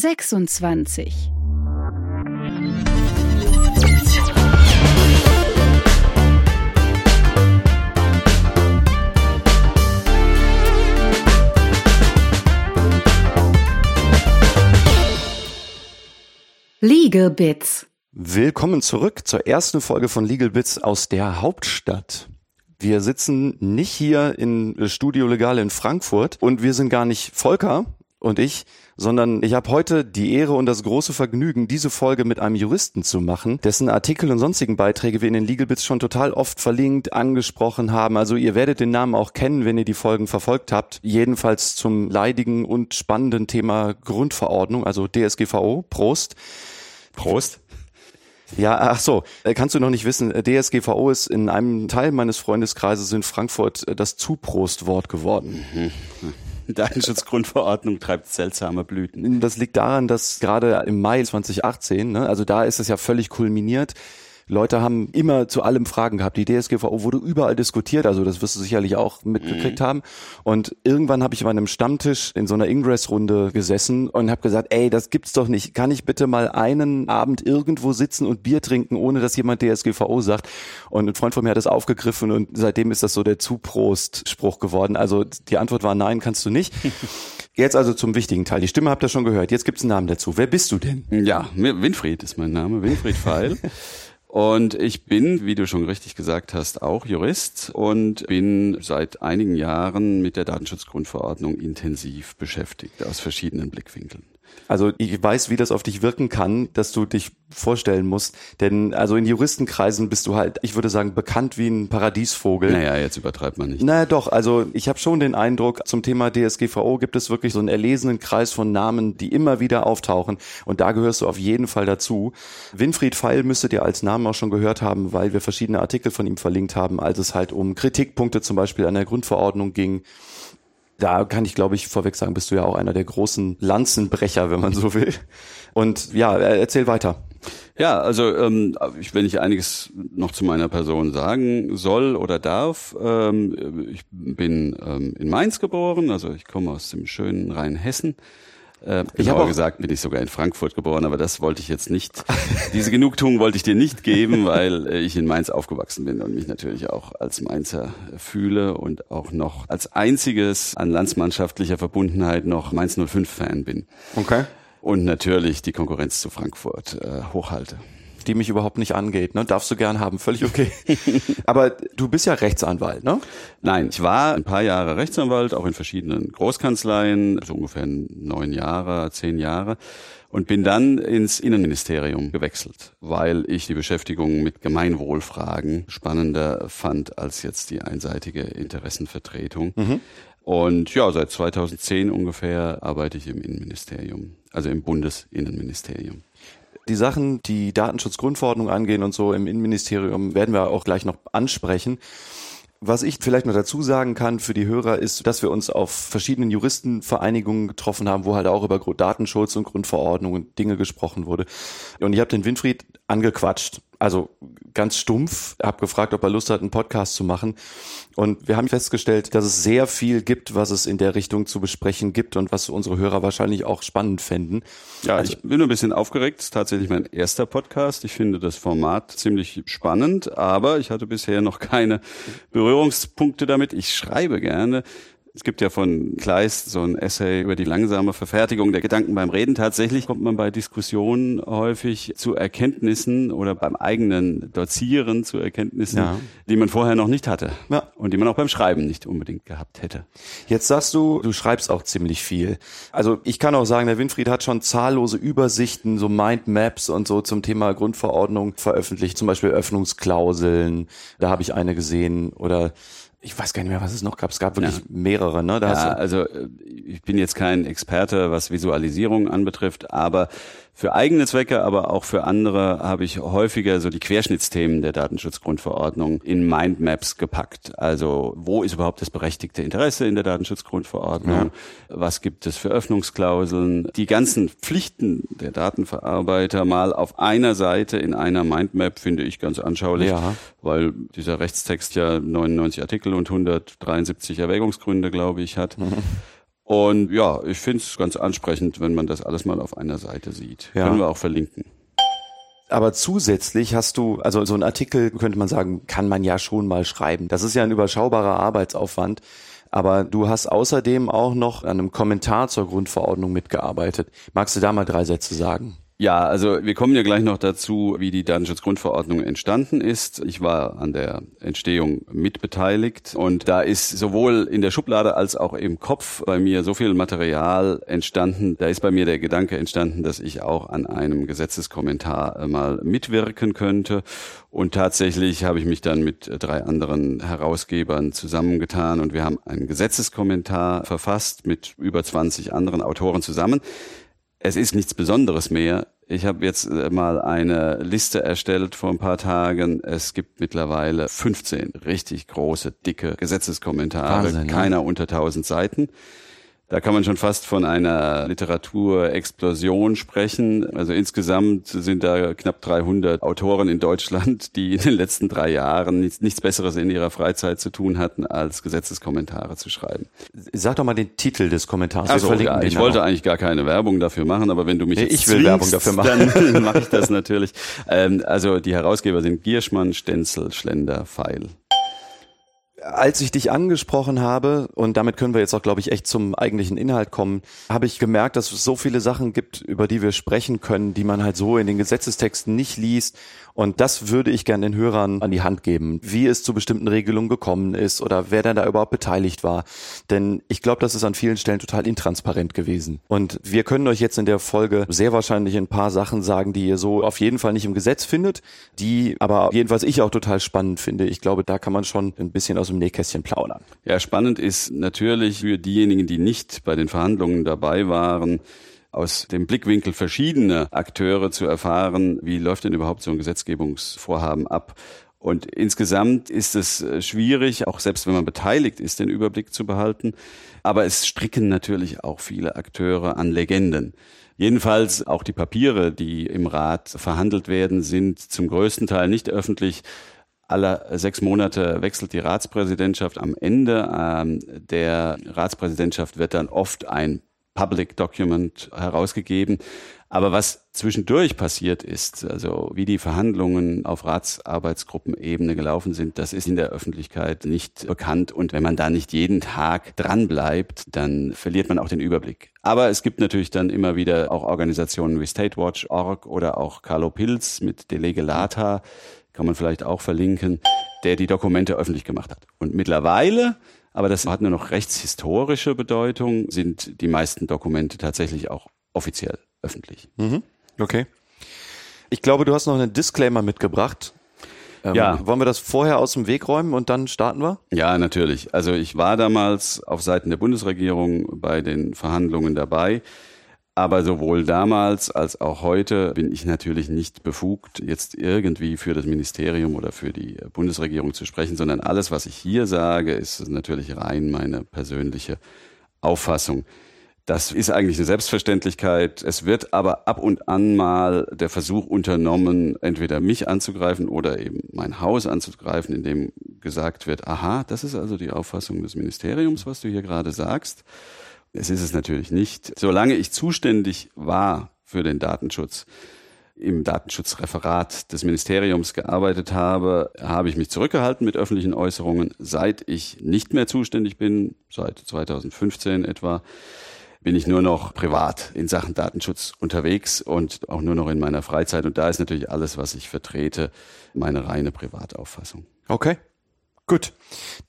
26. Legal Bits. Willkommen zurück zur ersten Folge von Legal Bits aus der Hauptstadt. Wir sitzen nicht hier in Studio Legal in Frankfurt und wir sind gar nicht Volker und ich, sondern ich habe heute die Ehre und das große Vergnügen, diese Folge mit einem Juristen zu machen, dessen Artikel und sonstigen Beiträge wir in den Legal Bits schon total oft verlinkt, angesprochen haben. Also ihr werdet den Namen auch kennen, wenn ihr die Folgen verfolgt habt. Jedenfalls zum leidigen und spannenden Thema Grundverordnung, also DSGVO. Prost. Prost. Ja, ach so, äh, kannst du noch nicht wissen, äh, DSGVO ist in einem Teil meines Freundeskreises in Frankfurt äh, das Zuprostwort geworden. Mhm. Datenschutzgrundverordnung treibt seltsame Blüten. Das liegt daran, dass gerade im Mai 2018, ne, also da ist es ja völlig kulminiert, Leute haben immer zu allem Fragen gehabt. Die DSGVO wurde überall diskutiert, also das wirst du sicherlich auch mitgekriegt mhm. haben. Und irgendwann habe ich bei einem Stammtisch in so einer Ingress-Runde gesessen und habe gesagt, ey, das gibt's doch nicht. Kann ich bitte mal einen Abend irgendwo sitzen und Bier trinken, ohne dass jemand DSGVO sagt? Und ein Freund von mir hat das aufgegriffen und seitdem ist das so der Zuprost-Spruch geworden. Also die Antwort war nein, kannst du nicht. Jetzt also zum wichtigen Teil. Die Stimme habt ihr schon gehört. Jetzt gibt's einen Namen dazu. Wer bist du denn? Ja, Winfried ist mein Name. Winfried Feil. Und ich bin, wie du schon richtig gesagt hast, auch Jurist und bin seit einigen Jahren mit der Datenschutzgrundverordnung intensiv beschäftigt aus verschiedenen Blickwinkeln. Also ich weiß, wie das auf dich wirken kann, dass du dich vorstellen musst. Denn also in Juristenkreisen bist du halt, ich würde sagen, bekannt wie ein Paradiesvogel. Naja, jetzt übertreibt man nicht. Naja, doch. Also ich habe schon den Eindruck, zum Thema DSGVO gibt es wirklich so einen erlesenen Kreis von Namen, die immer wieder auftauchen. Und da gehörst du auf jeden Fall dazu. Winfried Feil müsstet ihr als Namen auch schon gehört haben, weil wir verschiedene Artikel von ihm verlinkt haben, als es halt um Kritikpunkte zum Beispiel an der Grundverordnung ging da kann ich, glaube ich, vorweg sagen, bist du ja auch einer der großen Lanzenbrecher, wenn man so will. Und ja, erzähl weiter. Ja, also ähm, wenn ich einiges noch zu meiner Person sagen soll oder darf, ähm, ich bin ähm, in Mainz geboren, also ich komme aus dem schönen Rheinhessen. Äh, ich habe gesagt, bin ich sogar in Frankfurt geboren, aber das wollte ich jetzt nicht. Diese Genugtuung wollte ich dir nicht geben, weil äh, ich in Mainz aufgewachsen bin und mich natürlich auch als Mainzer fühle und auch noch als einziges an landsmannschaftlicher Verbundenheit noch Mainz 05 Fan bin. Okay. Und natürlich die Konkurrenz zu Frankfurt äh, hochhalte die mich überhaupt nicht angeht. Ne? Darfst du gern haben, völlig okay. Aber du bist ja Rechtsanwalt, ne? Nein, ich war ein paar Jahre Rechtsanwalt, auch in verschiedenen Großkanzleien, so ungefähr neun Jahre, zehn Jahre und bin dann ins Innenministerium gewechselt, weil ich die Beschäftigung mit Gemeinwohlfragen spannender fand als jetzt die einseitige Interessenvertretung. Mhm. Und ja, seit 2010 ungefähr arbeite ich im Innenministerium, also im Bundesinnenministerium. Die Sachen, die Datenschutzgrundverordnung angehen und so im Innenministerium, werden wir auch gleich noch ansprechen. Was ich vielleicht noch dazu sagen kann für die Hörer ist, dass wir uns auf verschiedenen Juristenvereinigungen getroffen haben, wo halt auch über Datenschutz und Grundverordnungen Dinge gesprochen wurde. Und ich habe den Winfried angequatscht also ganz stumpf, habe gefragt, ob er Lust hat, einen Podcast zu machen. Und wir haben festgestellt, dass es sehr viel gibt, was es in der Richtung zu besprechen gibt und was unsere Hörer wahrscheinlich auch spannend fänden. Ja, also, ich bin ein bisschen aufgeregt. Das ist tatsächlich mein erster Podcast. Ich finde das Format ziemlich spannend, aber ich hatte bisher noch keine Berührungspunkte damit. Ich schreibe gerne. Es gibt ja von Kleist so ein Essay über die langsame Verfertigung der Gedanken beim Reden. Tatsächlich kommt man bei Diskussionen häufig zu Erkenntnissen oder beim eigenen Dozieren zu Erkenntnissen, ja. die man vorher noch nicht hatte ja. und die man auch beim Schreiben nicht unbedingt gehabt hätte. Jetzt sagst du, du schreibst auch ziemlich viel. Also ich kann auch sagen, der Winfried hat schon zahllose Übersichten, so Mindmaps und so zum Thema Grundverordnung veröffentlicht, zum Beispiel Öffnungsklauseln. Da habe ich eine gesehen oder ich weiß gar nicht mehr, was es noch gab. Es gab wirklich ja. mehrere, ne? Da ja, also äh, ich bin jetzt kein Experte, was Visualisierung anbetrifft, aber für eigene Zwecke, aber auch für andere habe ich häufiger so die Querschnittsthemen der Datenschutzgrundverordnung in Mindmaps gepackt. Also wo ist überhaupt das berechtigte Interesse in der Datenschutzgrundverordnung? Ja. Was gibt es für Öffnungsklauseln? Die ganzen Pflichten der Datenverarbeiter mal auf einer Seite in einer Mindmap finde ich ganz anschaulich, ja. weil dieser Rechtstext ja 99 Artikel und 173 Erwägungsgründe, glaube ich, hat. Mhm. Und ja, ich finde es ganz ansprechend, wenn man das alles mal auf einer Seite sieht. Ja. Können wir auch verlinken. Aber zusätzlich hast du, also so ein Artikel könnte man sagen, kann man ja schon mal schreiben. Das ist ja ein überschaubarer Arbeitsaufwand. Aber du hast außerdem auch noch an einem Kommentar zur Grundverordnung mitgearbeitet. Magst du da mal drei Sätze sagen? Ja, also wir kommen ja gleich noch dazu, wie die Datenschutzgrundverordnung entstanden ist. Ich war an der Entstehung mitbeteiligt und da ist sowohl in der Schublade als auch im Kopf bei mir so viel Material entstanden. Da ist bei mir der Gedanke entstanden, dass ich auch an einem Gesetzeskommentar mal mitwirken könnte. Und tatsächlich habe ich mich dann mit drei anderen Herausgebern zusammengetan und wir haben einen Gesetzeskommentar verfasst mit über 20 anderen Autoren zusammen es ist nichts Besonderes mehr. Ich habe jetzt äh, mal eine Liste erstellt vor ein paar Tagen. Es gibt mittlerweile 15 richtig große, dicke Gesetzeskommentare, Wahnsinn, ja. keiner unter 1000 Seiten. Da kann man schon fast von einer Literaturexplosion sprechen. Also insgesamt sind da knapp 300 Autoren in Deutschland, die in den letzten drei Jahren nichts, nichts Besseres in ihrer Freizeit zu tun hatten, als Gesetzeskommentare zu schreiben. Sag doch mal den Titel des Kommentars. Also ja, ich wollte auch. eigentlich gar keine Werbung dafür machen, aber wenn du mich jetzt ich will Werbung dafür machen. dann mache ich das natürlich. Ähm, also die Herausgeber sind Gierschmann, Stenzel, Schlender, Feil. Als ich dich angesprochen habe, und damit können wir jetzt auch, glaube ich, echt zum eigentlichen Inhalt kommen, habe ich gemerkt, dass es so viele Sachen gibt, über die wir sprechen können, die man halt so in den Gesetzestexten nicht liest. Und das würde ich gerne den Hörern an die Hand geben, wie es zu bestimmten Regelungen gekommen ist oder wer denn da überhaupt beteiligt war. Denn ich glaube, das ist an vielen Stellen total intransparent gewesen. Und wir können euch jetzt in der Folge sehr wahrscheinlich ein paar Sachen sagen, die ihr so auf jeden Fall nicht im Gesetz findet, die aber jedenfalls ich auch total spannend finde. Ich glaube, da kann man schon ein bisschen aus dem Nähkästchen plaudern. Ja, spannend ist natürlich für diejenigen, die nicht bei den Verhandlungen dabei waren, aus dem Blickwinkel verschiedener Akteure zu erfahren, wie läuft denn überhaupt so ein Gesetzgebungsvorhaben ab. Und insgesamt ist es äh, schwierig, auch selbst wenn man beteiligt ist, den Überblick zu behalten. Aber es stricken natürlich auch viele Akteure an Legenden. Jedenfalls auch die Papiere, die im Rat verhandelt werden, sind zum größten Teil nicht öffentlich. Alle sechs Monate wechselt die Ratspräsidentschaft. Am Ende ähm, der Ratspräsidentschaft wird dann oft ein Public Document herausgegeben. Aber was zwischendurch passiert ist, also wie die Verhandlungen auf Ratsarbeitsgruppenebene gelaufen sind, das ist in der Öffentlichkeit nicht bekannt. Und wenn man da nicht jeden Tag dran bleibt, dann verliert man auch den Überblick. Aber es gibt natürlich dann immer wieder auch Organisationen wie StateWatch.org oder auch Carlo Pilz mit Delege Lata, kann man vielleicht auch verlinken, der die Dokumente öffentlich gemacht hat. Und mittlerweile aber das hat nur noch rechtshistorische Bedeutung, sind die meisten Dokumente tatsächlich auch offiziell öffentlich. Mhm. Okay. Ich glaube, du hast noch einen Disclaimer mitgebracht. Ähm, Ja. Wollen wir das vorher aus dem Weg räumen und dann starten wir? Ja, natürlich. Also ich war damals auf Seiten der Bundesregierung bei den Verhandlungen dabei. Aber sowohl damals als auch heute bin ich natürlich nicht befugt, jetzt irgendwie für das Ministerium oder für die Bundesregierung zu sprechen, sondern alles, was ich hier sage, ist natürlich rein meine persönliche Auffassung. Das ist eigentlich eine Selbstverständlichkeit. Es wird aber ab und an mal der Versuch unternommen, entweder mich anzugreifen oder eben mein Haus anzugreifen, indem gesagt wird, aha, das ist also die Auffassung des Ministeriums, was du hier gerade sagst. Es ist es natürlich nicht. Solange ich zuständig war für den Datenschutz, im Datenschutzreferat des Ministeriums gearbeitet habe, habe ich mich zurückgehalten mit öffentlichen Äußerungen. Seit ich nicht mehr zuständig bin, seit 2015 etwa, bin ich nur noch privat in Sachen Datenschutz unterwegs und auch nur noch in meiner Freizeit. Und da ist natürlich alles, was ich vertrete, meine reine Privatauffassung. Okay. Gut.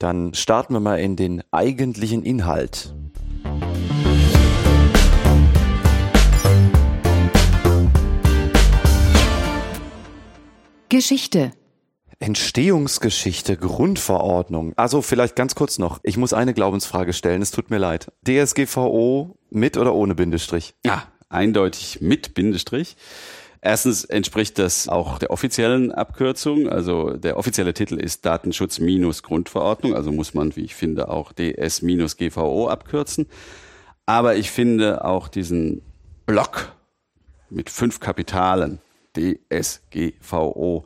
Dann starten wir mal in den eigentlichen Inhalt. Geschichte. Entstehungsgeschichte, Grundverordnung. Also vielleicht ganz kurz noch. Ich muss eine Glaubensfrage stellen. Es tut mir leid. DSGVO mit oder ohne Bindestrich? Ja, eindeutig mit Bindestrich. Erstens entspricht das auch der offiziellen Abkürzung. Also der offizielle Titel ist Datenschutz-Grundverordnung. Also muss man, wie ich finde, auch DS-GVO abkürzen. Aber ich finde auch diesen Block mit fünf Kapitalen DSGVO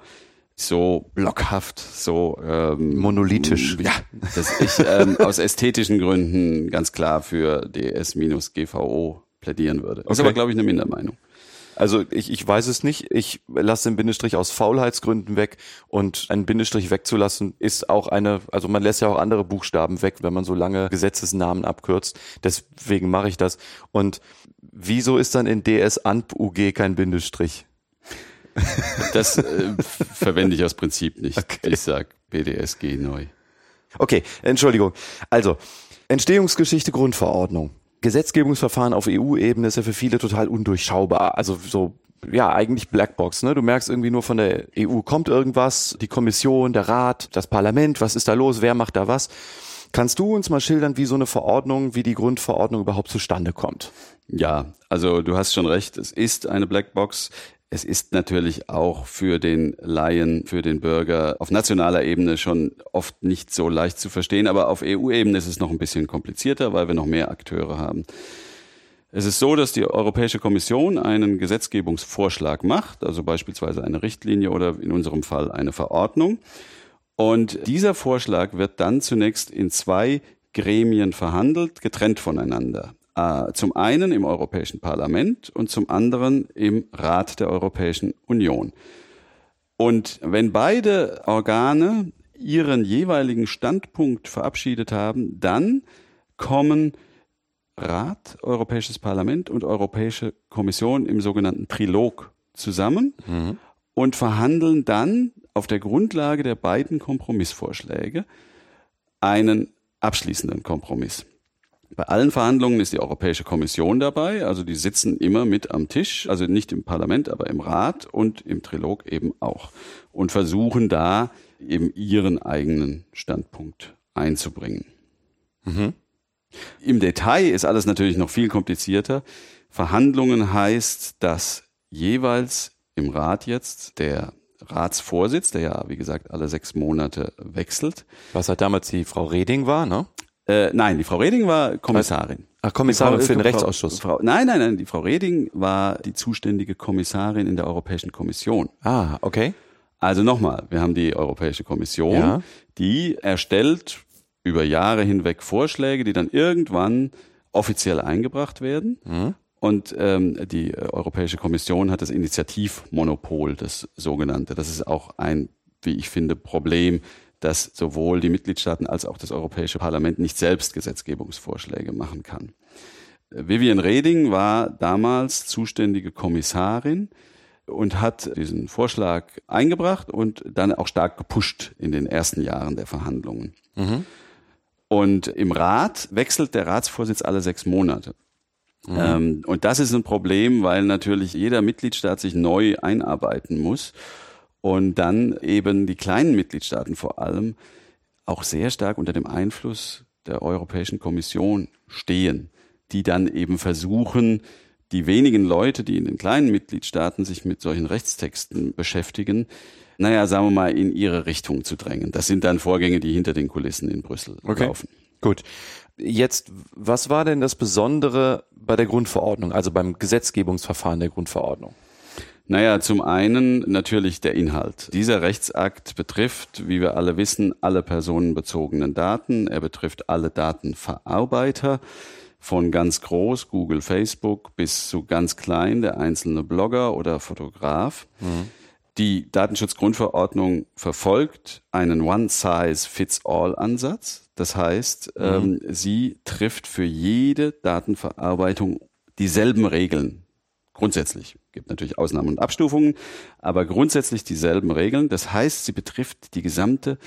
so blockhaft, so ähm, monolithisch. Ja, dass ich ähm, aus ästhetischen Gründen ganz klar für DS-GVO plädieren würde. Ist Okay. aber, glaube ich, eine Mindermeinung. Also ich, ich weiß es nicht. Ich lasse den Bindestrich aus Faulheitsgründen weg und einen Bindestrich wegzulassen ist auch eine, also man lässt ja auch andere Buchstaben weg, wenn man so lange Gesetzesnamen abkürzt. Deswegen mache ich das. Und wieso ist dann in DS ANP UG kein Bindestrich? Das äh, verwende ich aus Prinzip nicht. Ich sag BDSG neu. Okay, Entschuldigung. Also, Entstehungsgeschichte Grundverordnung. Gesetzgebungsverfahren auf EU-Ebene ist ja für viele total undurchschaubar. Also so, ja, eigentlich Blackbox. Ne? Du merkst irgendwie nur von der EU kommt irgendwas, die Kommission, der Rat, das Parlament, was ist da los, wer macht da was? Kannst du uns mal schildern, wie so eine Verordnung, wie die Grundverordnung überhaupt zustande kommt? Ja, also du hast schon recht, es ist eine Blackbox. Es ist natürlich auch für den Laien, für den Bürger auf nationaler Ebene schon oft nicht so leicht zu verstehen, aber auf EU-Ebene ist es noch ein bisschen komplizierter, weil wir noch mehr Akteure haben. Es ist so, dass die Europäische Kommission einen Gesetzgebungsvorschlag macht, also beispielsweise eine Richtlinie oder in unserem Fall eine Verordnung. Und dieser Vorschlag wird dann zunächst in zwei Gremien verhandelt, getrennt voneinander. Äh, Zum einen im Europäischen Parlament und zum anderen im Rat der Europäischen Union. Und wenn beide Organe ihren jeweiligen Standpunkt verabschiedet haben, dann kommen Rat, Europäisches Parlament und Europäische Kommission im sogenannten Trilog zusammen und verhandeln dann auf der Grundlage der beiden Kompromissvorschläge einen abschließenden Kompromiss. Bei allen Verhandlungen ist die Europäische Kommission dabei, also die sitzen immer mit am Tisch, also nicht im Parlament, aber im Rat und im Trilog eben auch und versuchen da eben ihren eigenen Standpunkt einzubringen. Im Detail ist alles natürlich noch viel komplizierter. Verhandlungen heißt, dass jeweils im Rat jetzt der Ratsvorsitz, der ja wie gesagt alle sechs Monate wechselt, Was halt damals die Frau Reding war, ne? Äh, nein, die Frau Reding war Kommissarin. Ach, Kommissarin für den Frau- Rechtsausschuss. Frau, nein, nein, nein, die Frau Reding war die zuständige Kommissarin in der Europäischen Kommission. Ah, okay. Also nochmal, wir haben die Europäische Kommission, Ja. die erstellt über Jahre hinweg Vorschläge, die dann irgendwann offiziell eingebracht werden. Mhm. Und ähm, die Europäische Kommission hat das Initiativmonopol, das sogenannte. Das ist auch ein, wie ich finde, Problem, dass sowohl die Mitgliedstaaten als auch das Europäische Parlament nicht selbst Gesetzgebungsvorschläge machen kann. Vivian Reding war damals zuständige Kommissarin und hat diesen Vorschlag eingebracht und dann auch stark gepusht in den ersten Jahren der Verhandlungen. Und im Rat wechselt der Ratsvorsitz alle sechs Monate. Ähm, und das ist ein Problem, weil natürlich jeder Mitgliedstaat sich neu einarbeiten muss und dann eben die kleinen Mitgliedstaaten vor allem auch sehr stark unter dem Einfluss der Europäischen Kommission stehen, die dann eben versuchen, die wenigen Leute, die in den kleinen Mitgliedstaaten sich mit solchen Rechtstexten beschäftigen, naja, sagen wir mal, in ihre Richtung zu drängen. Das sind dann Vorgänge, die hinter den Kulissen in Brüssel Okay. laufen. Gut. Jetzt, was war denn das Besondere bei der Grundverordnung, also beim Gesetzgebungsverfahren der Grundverordnung? Naja, zum einen natürlich der Inhalt. Dieser Rechtsakt betrifft, wie wir alle wissen, alle personenbezogenen Daten. Er betrifft alle Datenverarbeiter von ganz groß, Google, Facebook, bis zu ganz klein, der einzelne Blogger oder Fotograf. Die Datenschutzgrundverordnung verfolgt einen One-Size-Fits-All-Ansatz. Das heißt, ähm, sie trifft für jede Datenverarbeitung dieselben Regeln. Grundsätzlich. Gibt natürlich Ausnahmen und Abstufungen, aber grundsätzlich dieselben Regeln. Das heißt, sie betrifft die gesamte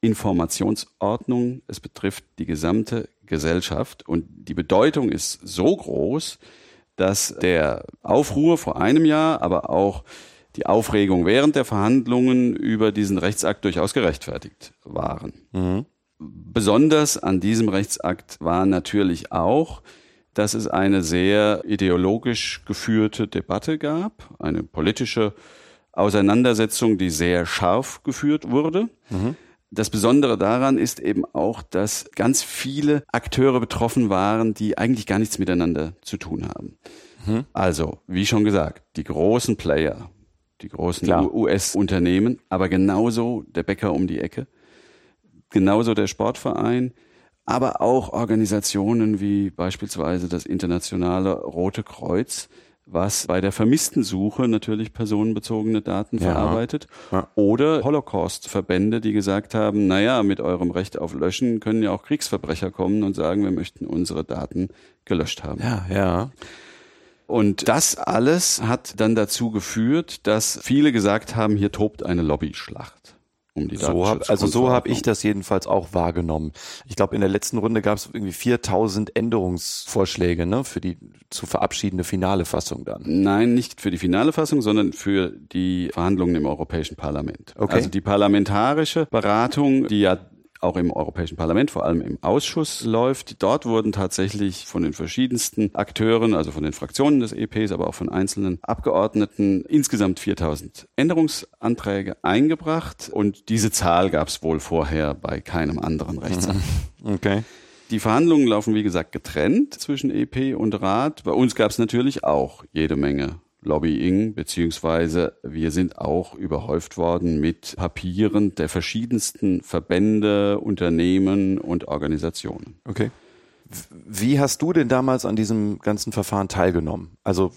Informationsordnung, es betrifft die gesamte Gesellschaft und die Bedeutung ist so groß, dass der Aufruhr vor einem Jahr, aber auch die Aufregung während der Verhandlungen über diesen Rechtsakt durchaus gerechtfertigt waren. Besonders an diesem Rechtsakt war natürlich auch, dass es eine sehr ideologisch geführte Debatte gab, eine politische Auseinandersetzung, die sehr scharf geführt wurde. Das Besondere daran ist eben auch, dass ganz viele Akteure betroffen waren, die eigentlich gar nichts miteinander zu tun haben. Also, wie schon gesagt, die großen Player, die großen. US-Unternehmen, aber genauso der Bäcker um die Ecke, genauso der Sportverein, aber auch Organisationen wie beispielsweise das Internationale Rote Kreuz, was bei der vermissten Suche natürlich personenbezogene Daten Ja. verarbeitet. Ja. Oder Holocaust-Verbände, die gesagt haben, naja, mit eurem Recht auf Löschen können ja auch Kriegsverbrecher kommen und sagen, wir möchten unsere Daten gelöscht haben. Ja, ja. Und das alles hat dann dazu geführt, dass viele gesagt haben, hier tobt eine Lobbyschlacht um die So hab, also so habe ich das jedenfalls auch wahrgenommen. Ich glaube, in der letzten Runde gab es irgendwie 4000 Änderungsvorschläge ne, für die zu verabschiedende finale Fassung dann. Nein, nicht für die finale Fassung, sondern für die Verhandlungen im Europäischen Parlament. Okay. Also die parlamentarische Beratung, die ja auch im Europäischen Parlament, vor allem im Ausschuss läuft. Dort wurden tatsächlich von den verschiedensten Akteuren, also von den Fraktionen des EPs, aber auch von einzelnen Abgeordneten insgesamt 4000 Änderungsanträge eingebracht und diese Zahl gab es wohl vorher bei keinem anderen Rechtsakt. Okay. Die Verhandlungen laufen, wie gesagt, getrennt zwischen EP und Rat. Bei uns gab es natürlich auch jede Menge Lobbying, beziehungsweise wir sind auch überhäuft worden mit Papieren der verschiedensten Verbände, Unternehmen und Organisationen. Okay. Wie hast du denn damals an diesem ganzen Verfahren teilgenommen? Also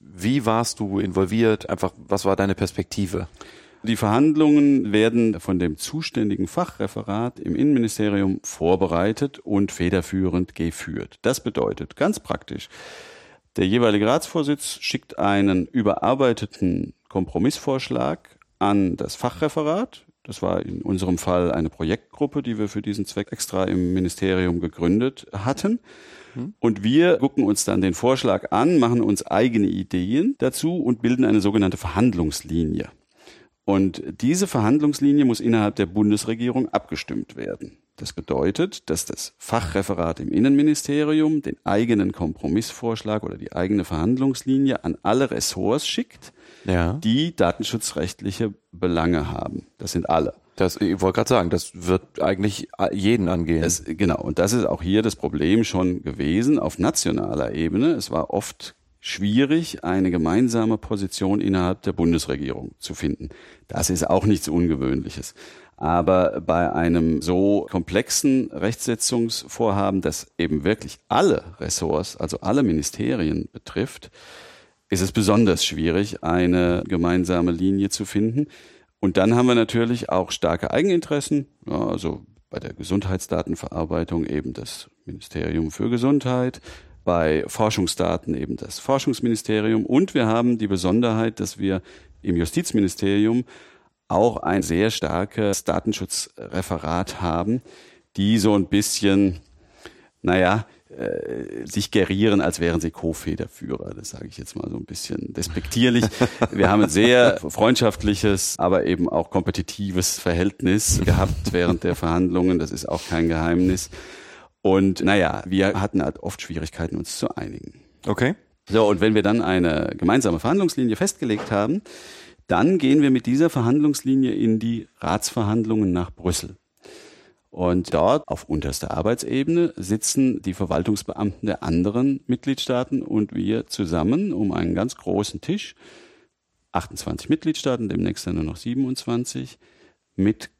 wie warst du involviert? Einfach, was war deine Perspektive? Die Verhandlungen werden von dem zuständigen Fachreferat im Innenministerium vorbereitet und federführend geführt. Das bedeutet ganz praktisch, der jeweilige Ratsvorsitz schickt einen überarbeiteten Kompromissvorschlag an das Fachreferat. Das war in unserem Fall eine Projektgruppe, die wir für diesen Zweck extra im Ministerium gegründet hatten. Und wir gucken uns dann den Vorschlag an, machen uns eigene Ideen dazu und bilden eine sogenannte Verhandlungslinie. Und diese Verhandlungslinie muss innerhalb der Bundesregierung abgestimmt werden. Das bedeutet, dass das Fachreferat im Innenministerium den eigenen Kompromissvorschlag oder die eigene Verhandlungslinie an alle Ressorts schickt, Ja. die datenschutzrechtliche Belange haben. Das sind alle. Das, ich wollte gerade sagen, das wird eigentlich jeden angehen. Das, genau, und das ist auch hier das Problem schon gewesen auf nationaler Ebene. Es war oft schwierig, eine gemeinsame Position innerhalb der Bundesregierung zu finden. Das ist auch nichts Ungewöhnliches. Aber bei einem so komplexen Rechtsetzungsvorhaben, das eben wirklich alle Ressorts, also alle Ministerien betrifft, ist es besonders schwierig, eine gemeinsame Linie zu finden. Und dann haben wir natürlich auch starke Eigeninteressen, also bei der Gesundheitsdatenverarbeitung eben das Ministerium für Gesundheit, bei Forschungsdaten eben das Forschungsministerium und wir haben die Besonderheit, dass wir im Justizministerium auch ein sehr starkes Datenschutzreferat haben, die so ein bisschen, naja, äh, sich gerieren, als wären sie Co-Federführer. Das sage ich jetzt mal so ein bisschen despektierlich. Wir haben ein sehr freundschaftliches, aber eben auch kompetitives Verhältnis gehabt während der Verhandlungen. Das ist auch kein Geheimnis. Und naja, wir hatten halt oft Schwierigkeiten, uns zu einigen. okay. So, und wenn wir dann eine gemeinsame Verhandlungslinie festgelegt haben, dann gehen wir mit dieser Verhandlungslinie in die Ratsverhandlungen nach Brüssel. Und dort auf unterster Arbeitsebene sitzen die Verwaltungsbeamten der anderen Mitgliedstaaten und wir zusammen um einen ganz großen Tisch, 28 Mitgliedstaaten, demnächst dann nur noch 27, mit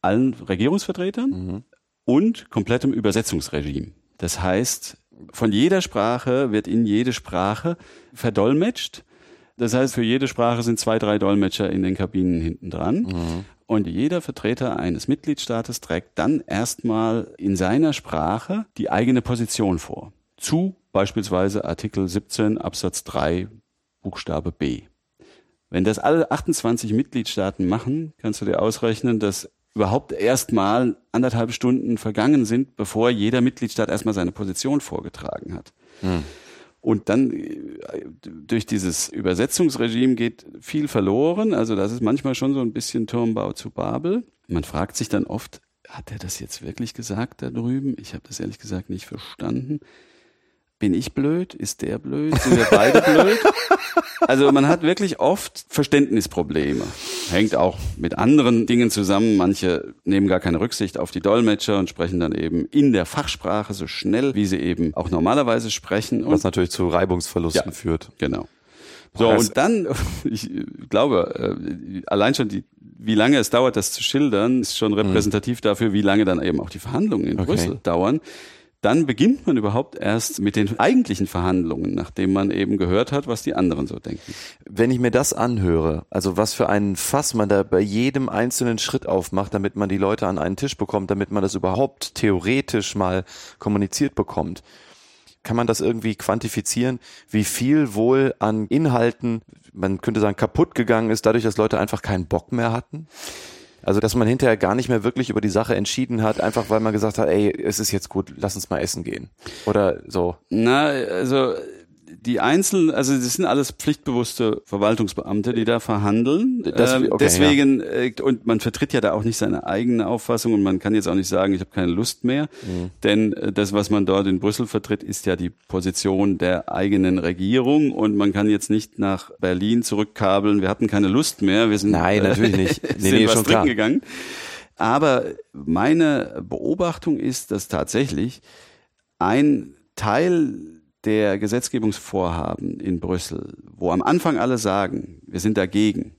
allen Regierungsvertretern und komplettem Übersetzungsregime. Das heißt, von jeder Sprache wird in jede Sprache verdolmetscht. Das heißt, für jede Sprache sind zwei, drei Dolmetscher in den Kabinen hinten dran. Und jeder Vertreter eines Mitgliedstaates trägt dann erstmal in seiner Sprache die eigene Position vor. Zu beispielsweise Artikel 17 Absatz 3 Buchstabe B. Wenn das alle 28 Mitgliedstaaten machen, kannst du dir ausrechnen, dass überhaupt erstmal anderthalb Stunden vergangen sind, bevor jeder Mitgliedstaat erstmal seine Position vorgetragen hat. Und dann äh, durch dieses Übersetzungsregime geht viel verloren. Also das ist manchmal schon so ein bisschen Turmbau zu Babel. Man fragt sich dann oft, hat er das jetzt wirklich gesagt da drüben? Ich habe das ehrlich gesagt nicht verstanden. Bin ich blöd? Ist der blöd? Sind wir beide blöd? Also man hat wirklich oft Verständnisprobleme. Hängt auch mit anderen Dingen zusammen. Manche nehmen gar keine Rücksicht auf die Dolmetscher und sprechen dann eben in der Fachsprache so schnell, wie sie eben auch normalerweise sprechen. Und Was natürlich zu Reibungsverlusten Ja. führt. Genau. So, und dann, ich glaube, äh, allein schon die, wie lange es dauert, das zu schildern, ist schon repräsentativ dafür, wie lange dann eben auch die Verhandlungen in Okay. Brüssel dauern. Dann beginnt man überhaupt erst mit den eigentlichen Verhandlungen, nachdem man eben gehört hat, was die anderen so denken. Wenn ich mir das anhöre, also was für einen Fass man da bei jedem einzelnen Schritt aufmacht, damit man die Leute an einen Tisch bekommt, damit man das überhaupt theoretisch mal kommuniziert bekommt, kann man das irgendwie quantifizieren, wie viel wohl an Inhalten, man könnte sagen, kaputt gegangen ist, dadurch, dass Leute einfach keinen Bock mehr hatten? Also, dass man hinterher gar nicht mehr wirklich über die Sache entschieden hat, einfach weil man gesagt hat, ey, es ist jetzt gut, lass uns mal essen gehen. Oder so. Na, also die Einzelnen, also das sind alles pflichtbewusste Verwaltungsbeamte, die da verhandeln. Das- Ähm, okay, deswegen, äh, und man vertritt ja da auch nicht seine eigene Auffassung und man kann jetzt auch nicht sagen, ich habe keine Lust mehr. Mhm. Denn äh, das, was man dort in Brüssel vertritt, ist ja die Position der eigenen Regierung und man kann jetzt nicht nach Berlin zurückkabeln, wir hatten keine Lust mehr, wir sind, Nein, natürlich nicht. äh, Nee, sind nee, was schon trinken klar. gegangen. Aber meine Beobachtung ist, dass tatsächlich ein Teil der Gesetzgebungsvorhaben in Brüssel, wo am Anfang alle sagen, wir sind dagegen,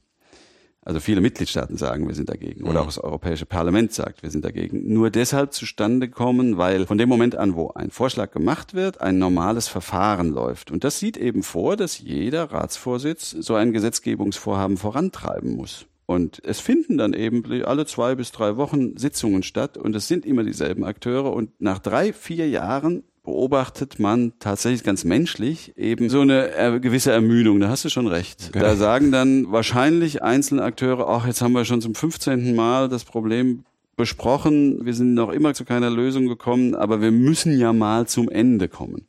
also viele Mitgliedstaaten sagen, wir sind dagegen, oder auch das Europäische Parlament sagt, wir sind dagegen, nur deshalb zustande kommen, weil von dem Moment an, wo ein Vorschlag gemacht wird, ein normales Verfahren läuft. Und das sieht eben vor, dass jeder Ratsvorsitz so ein Gesetzgebungsvorhaben vorantreiben muss. Und es finden dann eben alle zwei bis drei Wochen Sitzungen statt. Und es sind immer dieselben Akteure. Und nach drei, vier Jahren beobachtet man tatsächlich ganz menschlich eben so eine äh, gewisse Ermüdung. Da hast du schon recht. Da sagen dann wahrscheinlich einzelne Akteure, ach, jetzt haben wir schon zum 15. Mal das Problem besprochen, wir sind noch immer zu keiner Lösung gekommen, aber wir müssen ja mal zum Ende kommen.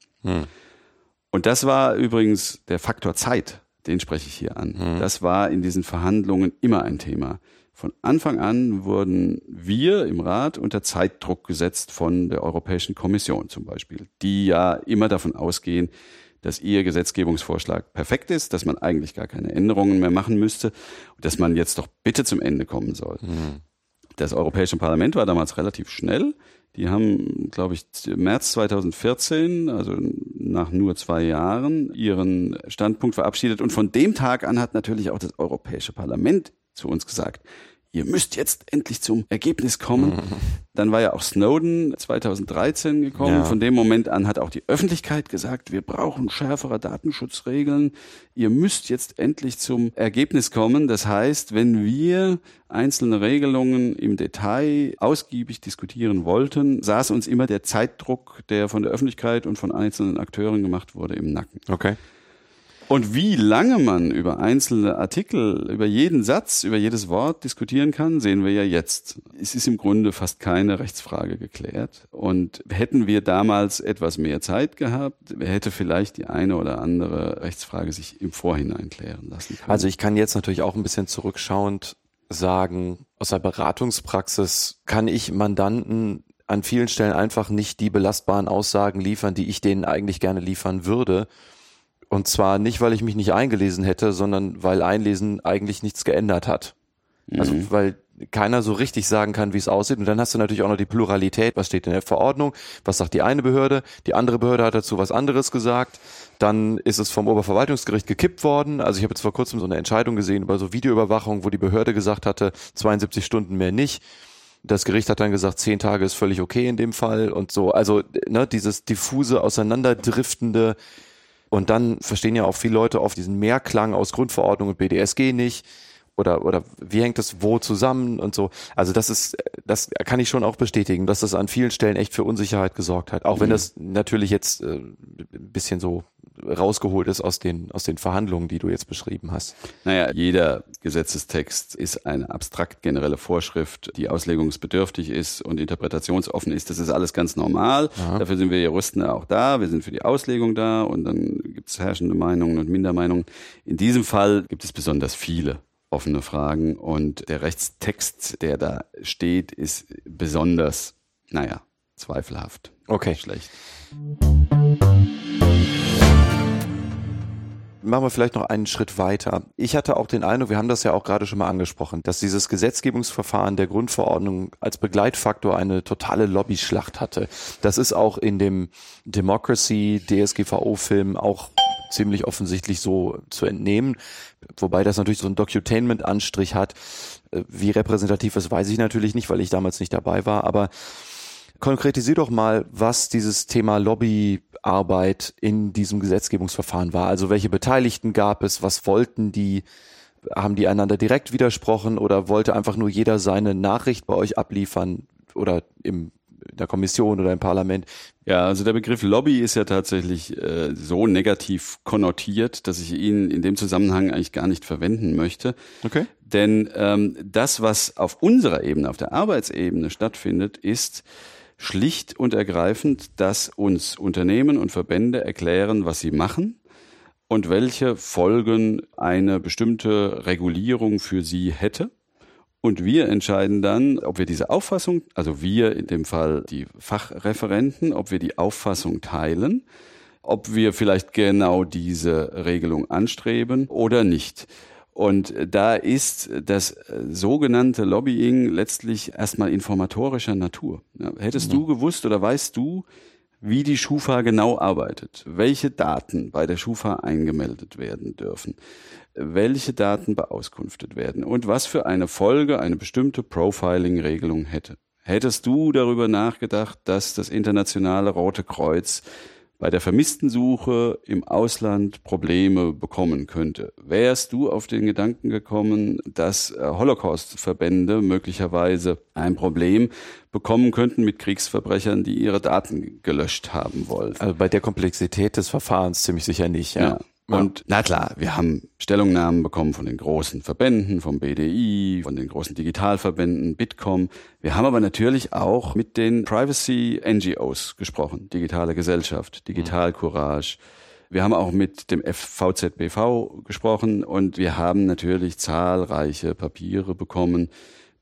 Und das war übrigens der Faktor Zeit, den spreche ich hier an. Das war in diesen Verhandlungen immer ein Thema. Von Anfang an wurden wir im Rat unter Zeitdruck gesetzt von der Europäischen Kommission zum Beispiel, die ja immer davon ausgehen, dass ihr Gesetzgebungsvorschlag perfekt ist, dass man eigentlich gar keine Änderungen mehr machen müsste und dass man jetzt doch bitte zum Ende kommen soll. Das Europäische Parlament war damals relativ schnell. Die haben, glaube ich, März 2014, also nach nur zwei Jahren, ihren Standpunkt verabschiedet. Und von dem Tag an hat natürlich auch das Europäische Parlament zu uns gesagt, ihr müsst jetzt endlich zum Ergebnis kommen. Dann war ja auch Snowden 2013 gekommen. Ja. Von dem Moment an hat auch die Öffentlichkeit gesagt, wir brauchen schärfere Datenschutzregeln. Ihr müsst jetzt endlich zum Ergebnis kommen. Das heißt, wenn wir einzelne Regelungen im Detail ausgiebig diskutieren wollten, saß uns immer der Zeitdruck, der von der Öffentlichkeit und von einzelnen Akteuren gemacht wurde, im Nacken. Okay. Und wie lange man über einzelne Artikel, über jeden Satz, über jedes Wort diskutieren kann, sehen wir ja jetzt. Es ist im Grunde fast keine Rechtsfrage geklärt. Und hätten wir damals etwas mehr Zeit gehabt, hätte vielleicht die eine oder andere Rechtsfrage sich im Vorhinein klären lassen können. Also ich kann jetzt natürlich auch ein bisschen zurückschauend sagen, aus der Beratungspraxis kann ich Mandanten an vielen Stellen einfach nicht die belastbaren Aussagen liefern, die ich denen eigentlich gerne liefern würde. Und zwar nicht, weil ich mich nicht eingelesen hätte, sondern weil Einlesen eigentlich nichts geändert hat. Also weil keiner so richtig sagen kann, wie es aussieht. Und dann hast du natürlich auch noch die Pluralität. Was steht in der Verordnung? Was sagt die eine Behörde? Die andere Behörde hat dazu was anderes gesagt. Dann ist es vom Oberverwaltungsgericht gekippt worden. Also ich habe jetzt vor kurzem so eine Entscheidung gesehen über so Videoüberwachung, wo die Behörde gesagt hatte, 72 Stunden mehr nicht. Das Gericht hat dann gesagt, zehn Tage ist völlig okay in dem Fall und so. Also ne, dieses diffuse, auseinanderdriftende, und dann verstehen ja auch viele Leute oft diesen Mehrklang aus Grundverordnung und BDSG nicht. Oder, oder wie hängt das wo zusammen und so. Also das ist, das kann ich schon auch bestätigen, dass das an vielen Stellen echt für Unsicherheit gesorgt hat. Auch wenn das natürlich jetzt äh, ein bisschen so rausgeholt ist aus den, aus den Verhandlungen, die du jetzt beschrieben hast. Naja, jeder Gesetzestext ist eine abstrakt generelle Vorschrift, die auslegungsbedürftig ist und interpretationsoffen ist. Das ist alles ganz normal. Dafür sind wir Juristen auch da. Wir sind für die Auslegung da und dann gibt es herrschende Meinungen und Mindermeinungen. In diesem Fall gibt es besonders viele offene Fragen und der Rechtstext, der da steht, ist besonders, naja, zweifelhaft. Okay. Schlecht. Machen wir vielleicht noch einen Schritt weiter. Ich hatte auch den Eindruck, wir haben das ja auch gerade schon mal angesprochen, dass dieses Gesetzgebungsverfahren der Grundverordnung als Begleitfaktor eine totale Lobbyschlacht hatte. Das ist auch in dem Democracy DSGVO-Film auch ziemlich offensichtlich so zu entnehmen, wobei das natürlich so ein Docutainment-Anstrich hat. Äh, wie repräsentativ ist, weiß ich natürlich nicht, weil ich damals nicht dabei war, aber konkretisier doch mal, was dieses Thema Lobbyarbeit in diesem Gesetzgebungsverfahren war. Also welche Beteiligten gab es, was wollten die, haben die einander direkt widersprochen? Oder wollte einfach nur jeder seine Nachricht bei euch abliefern? Oder im der Kommission oder im Parlament. Ja, also der Begriff Lobby ist ja tatsächlich äh, so negativ konnotiert, dass ich ihn in dem Zusammenhang eigentlich gar nicht verwenden möchte. Okay. Denn ähm, das, was auf unserer Ebene, auf der Arbeitsebene stattfindet, ist schlicht und ergreifend, dass uns Unternehmen und Verbände erklären, was sie machen und welche Folgen eine bestimmte Regulierung für sie hätte. Und wir entscheiden dann, ob wir diese Auffassung, also wir in dem Fall die Fachreferenten, ob wir die Auffassung teilen, ob wir vielleicht genau diese Regelung anstreben oder nicht. Und da ist das sogenannte Lobbying letztlich erstmal informatorischer Natur. hättest du gewusst oder weißt du, wie die Schufa genau arbeitet, welche Daten bei der Schufa eingemeldet werden dürfen, welche Daten beauskunftet werden und was für eine Folge eine bestimmte Profiling-Regelung hätte. Hättest du darüber nachgedacht, dass das internationale Rote Kreuz bei der Vermisstensuche im Ausland Probleme bekommen könnte. Wärst du auf den Gedanken gekommen, dass äh, Holocaust-Verbände möglicherweise ein Problem bekommen könnten mit Kriegsverbrechern, die ihre Daten gelöscht haben wollen? Also bei der Komplexität des Verfahrens ziemlich sicher nicht, ja. ja. Und na klar, wir haben Stellungnahmen bekommen von den großen Verbänden, vom BDI, von den großen Digitalverbänden, Bitkom. Wir haben aber natürlich auch mit den Privacy NGOs gesprochen, Digitale Gesellschaft, Digital Courage. Wir haben auch mit dem VZBV gesprochen und wir haben natürlich zahlreiche Papiere bekommen,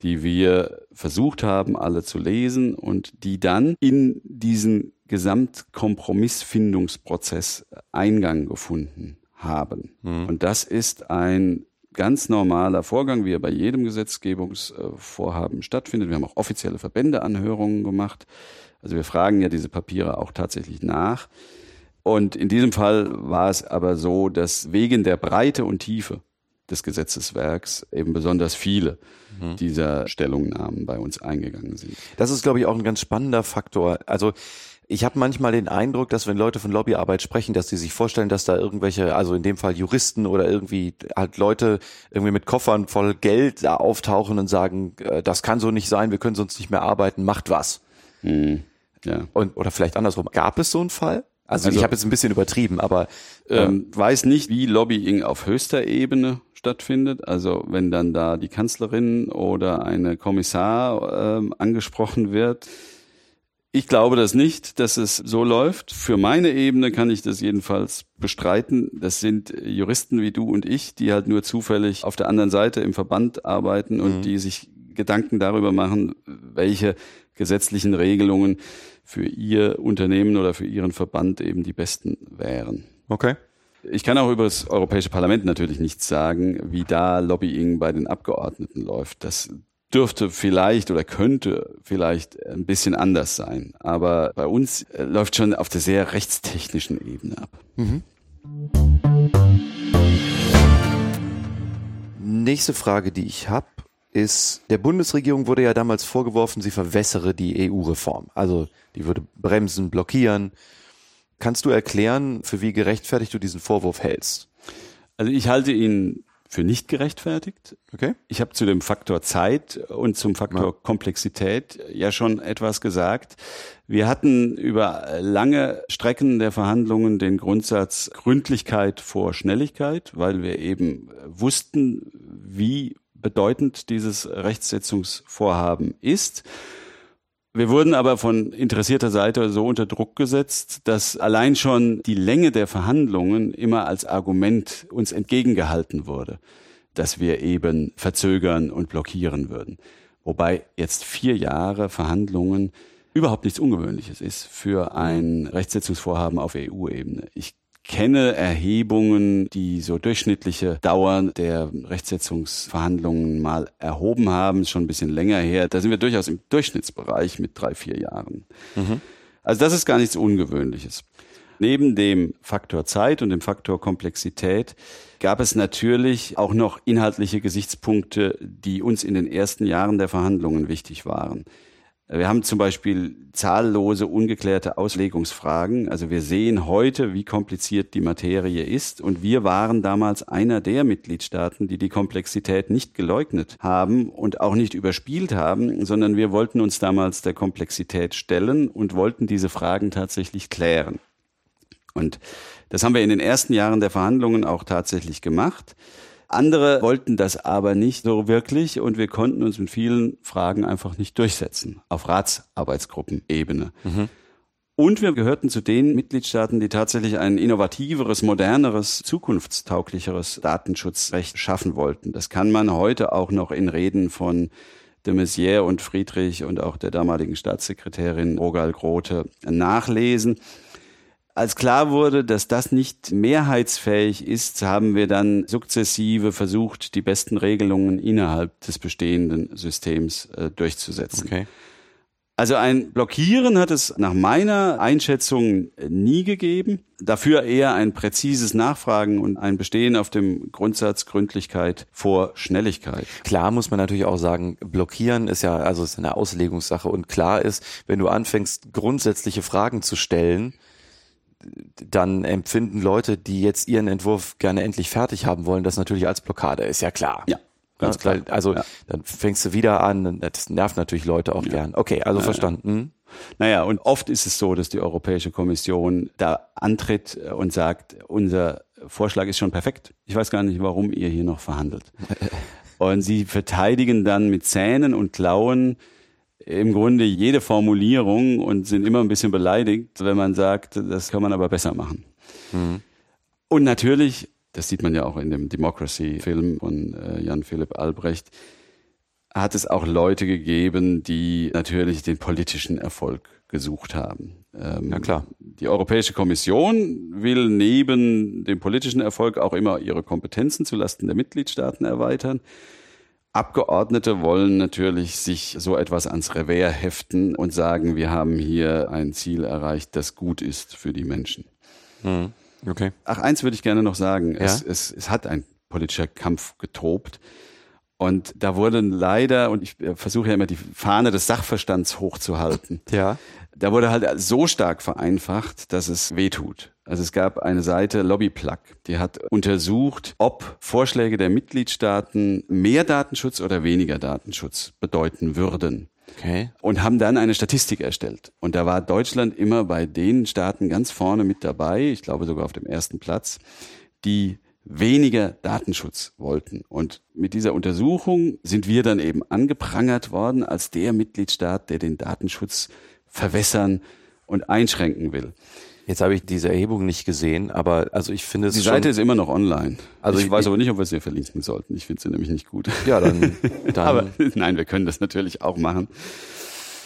die wir versucht haben, alle zu lesen und die dann in diesen Gesamtkompromissfindungsprozess Eingang gefunden haben. Mhm. Und das ist ein ganz normaler Vorgang, wie er bei jedem Gesetzgebungsvorhaben stattfindet. Wir haben auch offizielle Verbändeanhörungen gemacht. Also wir fragen ja diese Papiere auch tatsächlich nach. Und in diesem Fall war es aber so, dass wegen der Breite und Tiefe des Gesetzeswerks eben besonders viele mhm. dieser Stellungnahmen bei uns eingegangen sind. Das ist, glaube ich, auch ein ganz spannender Faktor. Also ich habe manchmal den Eindruck, dass wenn Leute von Lobbyarbeit sprechen, dass sie sich vorstellen, dass da irgendwelche, also in dem Fall Juristen oder irgendwie halt Leute irgendwie mit Koffern voll Geld da auftauchen und sagen, äh, das kann so nicht sein, wir können sonst nicht mehr arbeiten, macht was. Hm, ja. Und, oder vielleicht andersrum. Gab es so einen Fall? Also, also ich habe jetzt ein bisschen übertrieben, aber ähm, weiß nicht, wie Lobbying auf höchster Ebene stattfindet. Also wenn dann da die Kanzlerin oder eine Kommissar ähm, angesprochen wird, ich glaube das nicht, dass es so läuft. Für meine Ebene kann ich das jedenfalls bestreiten. Das sind Juristen wie du und ich, die halt nur zufällig auf der anderen Seite im Verband arbeiten und mhm. die sich Gedanken darüber machen, welche gesetzlichen Regelungen für ihr Unternehmen oder für ihren Verband eben die besten wären. Okay. Ich kann auch über das Europäische Parlament natürlich nichts sagen, wie da Lobbying bei den Abgeordneten läuft. Das dürfte vielleicht oder könnte vielleicht ein bisschen anders sein. Aber bei uns äh, läuft schon auf der sehr rechtstechnischen Ebene ab. Mhm. Nächste Frage, die ich habe, ist, der Bundesregierung wurde ja damals vorgeworfen, sie verwässere die EU-Reform. Also die würde bremsen, blockieren. Kannst du erklären, für wie gerechtfertigt du diesen Vorwurf hältst? Also ich halte ihn für nicht gerechtfertigt. Okay. Ich habe zu dem Faktor Zeit und zum Faktor ja. Komplexität ja schon etwas gesagt. Wir hatten über lange Strecken der Verhandlungen den Grundsatz Gründlichkeit vor Schnelligkeit, weil wir eben wussten, wie bedeutend dieses Rechtsetzungsvorhaben ist. Wir wurden aber von interessierter Seite so unter Druck gesetzt, dass allein schon die Länge der Verhandlungen immer als Argument uns entgegengehalten wurde, dass wir eben verzögern und blockieren würden. Wobei jetzt vier Jahre Verhandlungen überhaupt nichts Ungewöhnliches ist für ein Rechtsetzungsvorhaben auf EU-Ebene. Ich kenne Erhebungen, die so durchschnittliche Dauern der Rechtsetzungsverhandlungen mal erhoben haben, schon ein bisschen länger her. Da sind wir durchaus im Durchschnittsbereich mit drei, vier Jahren. Mhm. Also das ist gar nichts Ungewöhnliches. Neben dem Faktor Zeit und dem Faktor Komplexität gab es natürlich auch noch inhaltliche Gesichtspunkte, die uns in den ersten Jahren der Verhandlungen wichtig waren. Wir haben zum Beispiel zahllose ungeklärte Auslegungsfragen. Also wir sehen heute, wie kompliziert die Materie ist. Und wir waren damals einer der Mitgliedstaaten, die die Komplexität nicht geleugnet haben und auch nicht überspielt haben, sondern wir wollten uns damals der Komplexität stellen und wollten diese Fragen tatsächlich klären. Und das haben wir in den ersten Jahren der Verhandlungen auch tatsächlich gemacht. Andere wollten das aber nicht so wirklich und wir konnten uns in vielen Fragen einfach nicht durchsetzen auf Ratsarbeitsgruppenebene. Mhm. Und wir gehörten zu den Mitgliedstaaten, die tatsächlich ein innovativeres, moderneres, zukunftstauglicheres Datenschutzrecht schaffen wollten. Das kann man heute auch noch in Reden von de Maizière und Friedrich und auch der damaligen Staatssekretärin Rogal Grote nachlesen. Als klar wurde, dass das nicht mehrheitsfähig ist, haben wir dann sukzessive versucht, die besten Regelungen innerhalb des bestehenden Systems äh, durchzusetzen. Okay. Also ein Blockieren hat es nach meiner Einschätzung nie gegeben. Dafür eher ein präzises Nachfragen und ein Bestehen auf dem Grundsatz Gründlichkeit vor Schnelligkeit. Klar muss man natürlich auch sagen, blockieren ist ja, also ist eine Auslegungssache und klar ist, wenn du anfängst, grundsätzliche Fragen zu stellen, dann empfinden Leute, die jetzt ihren Entwurf gerne endlich fertig haben wollen, das natürlich als Blockade, ist ja klar. Ja. Ganz klar. Also ja. dann fängst du wieder an, das nervt natürlich Leute auch ja. gern. Okay, also ja, verstanden. Naja, und oft ist es so, dass die Europäische Kommission da antritt und sagt, unser Vorschlag ist schon perfekt. Ich weiß gar nicht, warum ihr hier noch verhandelt. Und sie verteidigen dann mit Zähnen und Klauen im Grunde jede Formulierung und sind immer ein bisschen beleidigt, wenn man sagt, das kann man aber besser machen. Mhm. Und natürlich, das sieht man ja auch in dem Democracy-Film von äh, Jan Philipp Albrecht, hat es auch Leute gegeben, die natürlich den politischen Erfolg gesucht haben. Ähm, ja klar. Die Europäische Kommission will neben dem politischen Erfolg auch immer ihre Kompetenzen zulasten der Mitgliedstaaten erweitern. Abgeordnete wollen natürlich sich so etwas ans Revers heften und sagen, wir haben hier ein Ziel erreicht, das gut ist für die Menschen. Mhm. Okay. Ach, eins würde ich gerne noch sagen. Ja? Es, es, es hat ein politischer Kampf getobt. Und da wurde leider, und ich äh, versuche ja immer die Fahne des Sachverstands hochzuhalten. Ja. Da wurde halt so stark vereinfacht, dass es wehtut. Also es gab eine Seite Lobbyplug, die hat untersucht, ob Vorschläge der Mitgliedstaaten mehr Datenschutz oder weniger Datenschutz bedeuten würden. Okay. Und haben dann eine Statistik erstellt. Und da war Deutschland immer bei den Staaten ganz vorne mit dabei, ich glaube sogar auf dem ersten Platz, die weniger Datenschutz wollten. Und mit dieser Untersuchung sind wir dann eben angeprangert worden als der Mitgliedstaat, der den Datenschutz verwässern und einschränken will. Jetzt habe ich diese Erhebung nicht gesehen, aber also ich finde es Die Seite ist immer noch online. Also ich, ich weiß aber nicht, ob wir sie verlinken sollten. Ich finde sie nämlich nicht gut. Ja, dann, dann aber nein, wir können das natürlich auch machen.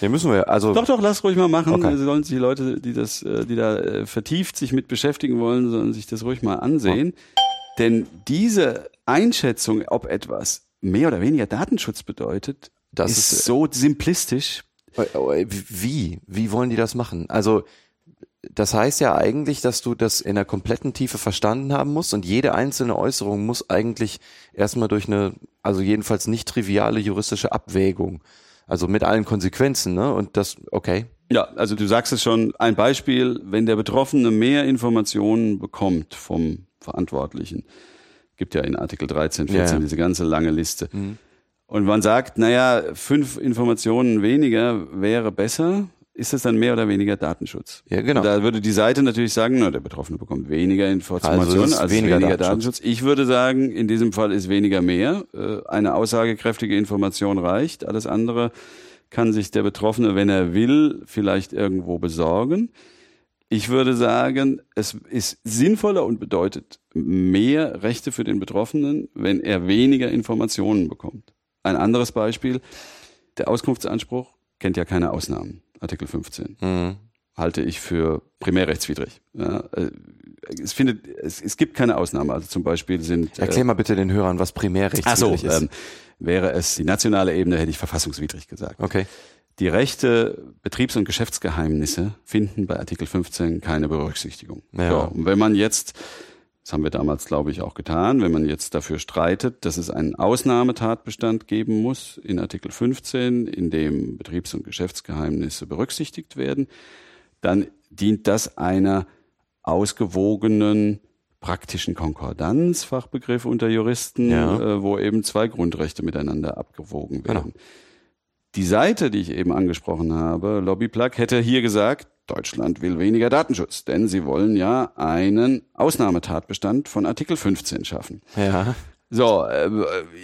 Ja, müssen wir. Also doch, doch, lass ruhig mal machen. Okay. Sollen sich die Leute, die das, äh, die da äh, vertieft sich mit beschäftigen wollen, sollen sich das ruhig mal ansehen. Ja. Denn diese Einschätzung, ob etwas mehr oder weniger Datenschutz bedeutet, das ist, ist so simplistisch. Wie? Wie wollen die das machen? Also das heißt ja eigentlich, dass du das in der kompletten Tiefe verstanden haben musst und jede einzelne Äußerung muss eigentlich erstmal durch eine, also jedenfalls nicht triviale juristische Abwägung, also mit allen Konsequenzen, ne? Und das, okay. Ja, also du sagst es schon, ein Beispiel, wenn der Betroffene mehr Informationen bekommt vom Verantwortlichen, gibt ja in Artikel 13, 14 ja. diese ganze lange Liste. Mhm. Und man sagt, naja, fünf Informationen weniger wäre besser, ist das dann mehr oder weniger Datenschutz? Ja, genau. Da würde die Seite natürlich sagen, na, der Betroffene bekommt weniger Informationen also als weniger, weniger Datenschutz. Datenschutz. Ich würde sagen, in diesem Fall ist weniger mehr. Äh, eine aussagekräftige Information reicht. Alles andere kann sich der Betroffene, wenn er will, vielleicht irgendwo besorgen. Ich würde sagen, es ist sinnvoller und bedeutet mehr Rechte für den Betroffenen, wenn er weniger Informationen bekommt. Ein anderes Beispiel, der Auskunftsanspruch kennt ja keine Ausnahmen. Artikel 15. Mhm. Halte ich für primärrechtswidrig. Ja, äh, es, findet, es, es gibt keine Ausnahme. Also zum Beispiel sind. Äh, Erklär mal bitte den Hörern, was primärrechtswidrig so, ist. Ähm, wäre es die nationale Ebene, hätte ich verfassungswidrig gesagt. Okay. Die Rechte, Betriebs- und Geschäftsgeheimnisse finden bei Artikel 15 keine Berücksichtigung. Ja. So, und wenn man jetzt, das haben wir damals, glaube ich, auch getan, wenn man jetzt dafür streitet, dass es einen Ausnahmetatbestand geben muss in Artikel 15, in dem Betriebs- und Geschäftsgeheimnisse berücksichtigt werden, dann dient das einer ausgewogenen praktischen Konkordanz, Fachbegriff unter Juristen, Ja. äh, wo eben zwei Grundrechte miteinander abgewogen Genau. werden. Die Seite, die ich eben angesprochen habe, Lobbyplug, hätte hier gesagt, Deutschland will weniger Datenschutz, denn sie wollen ja einen Ausnahmetatbestand von Artikel 15 schaffen. Ja. So, äh,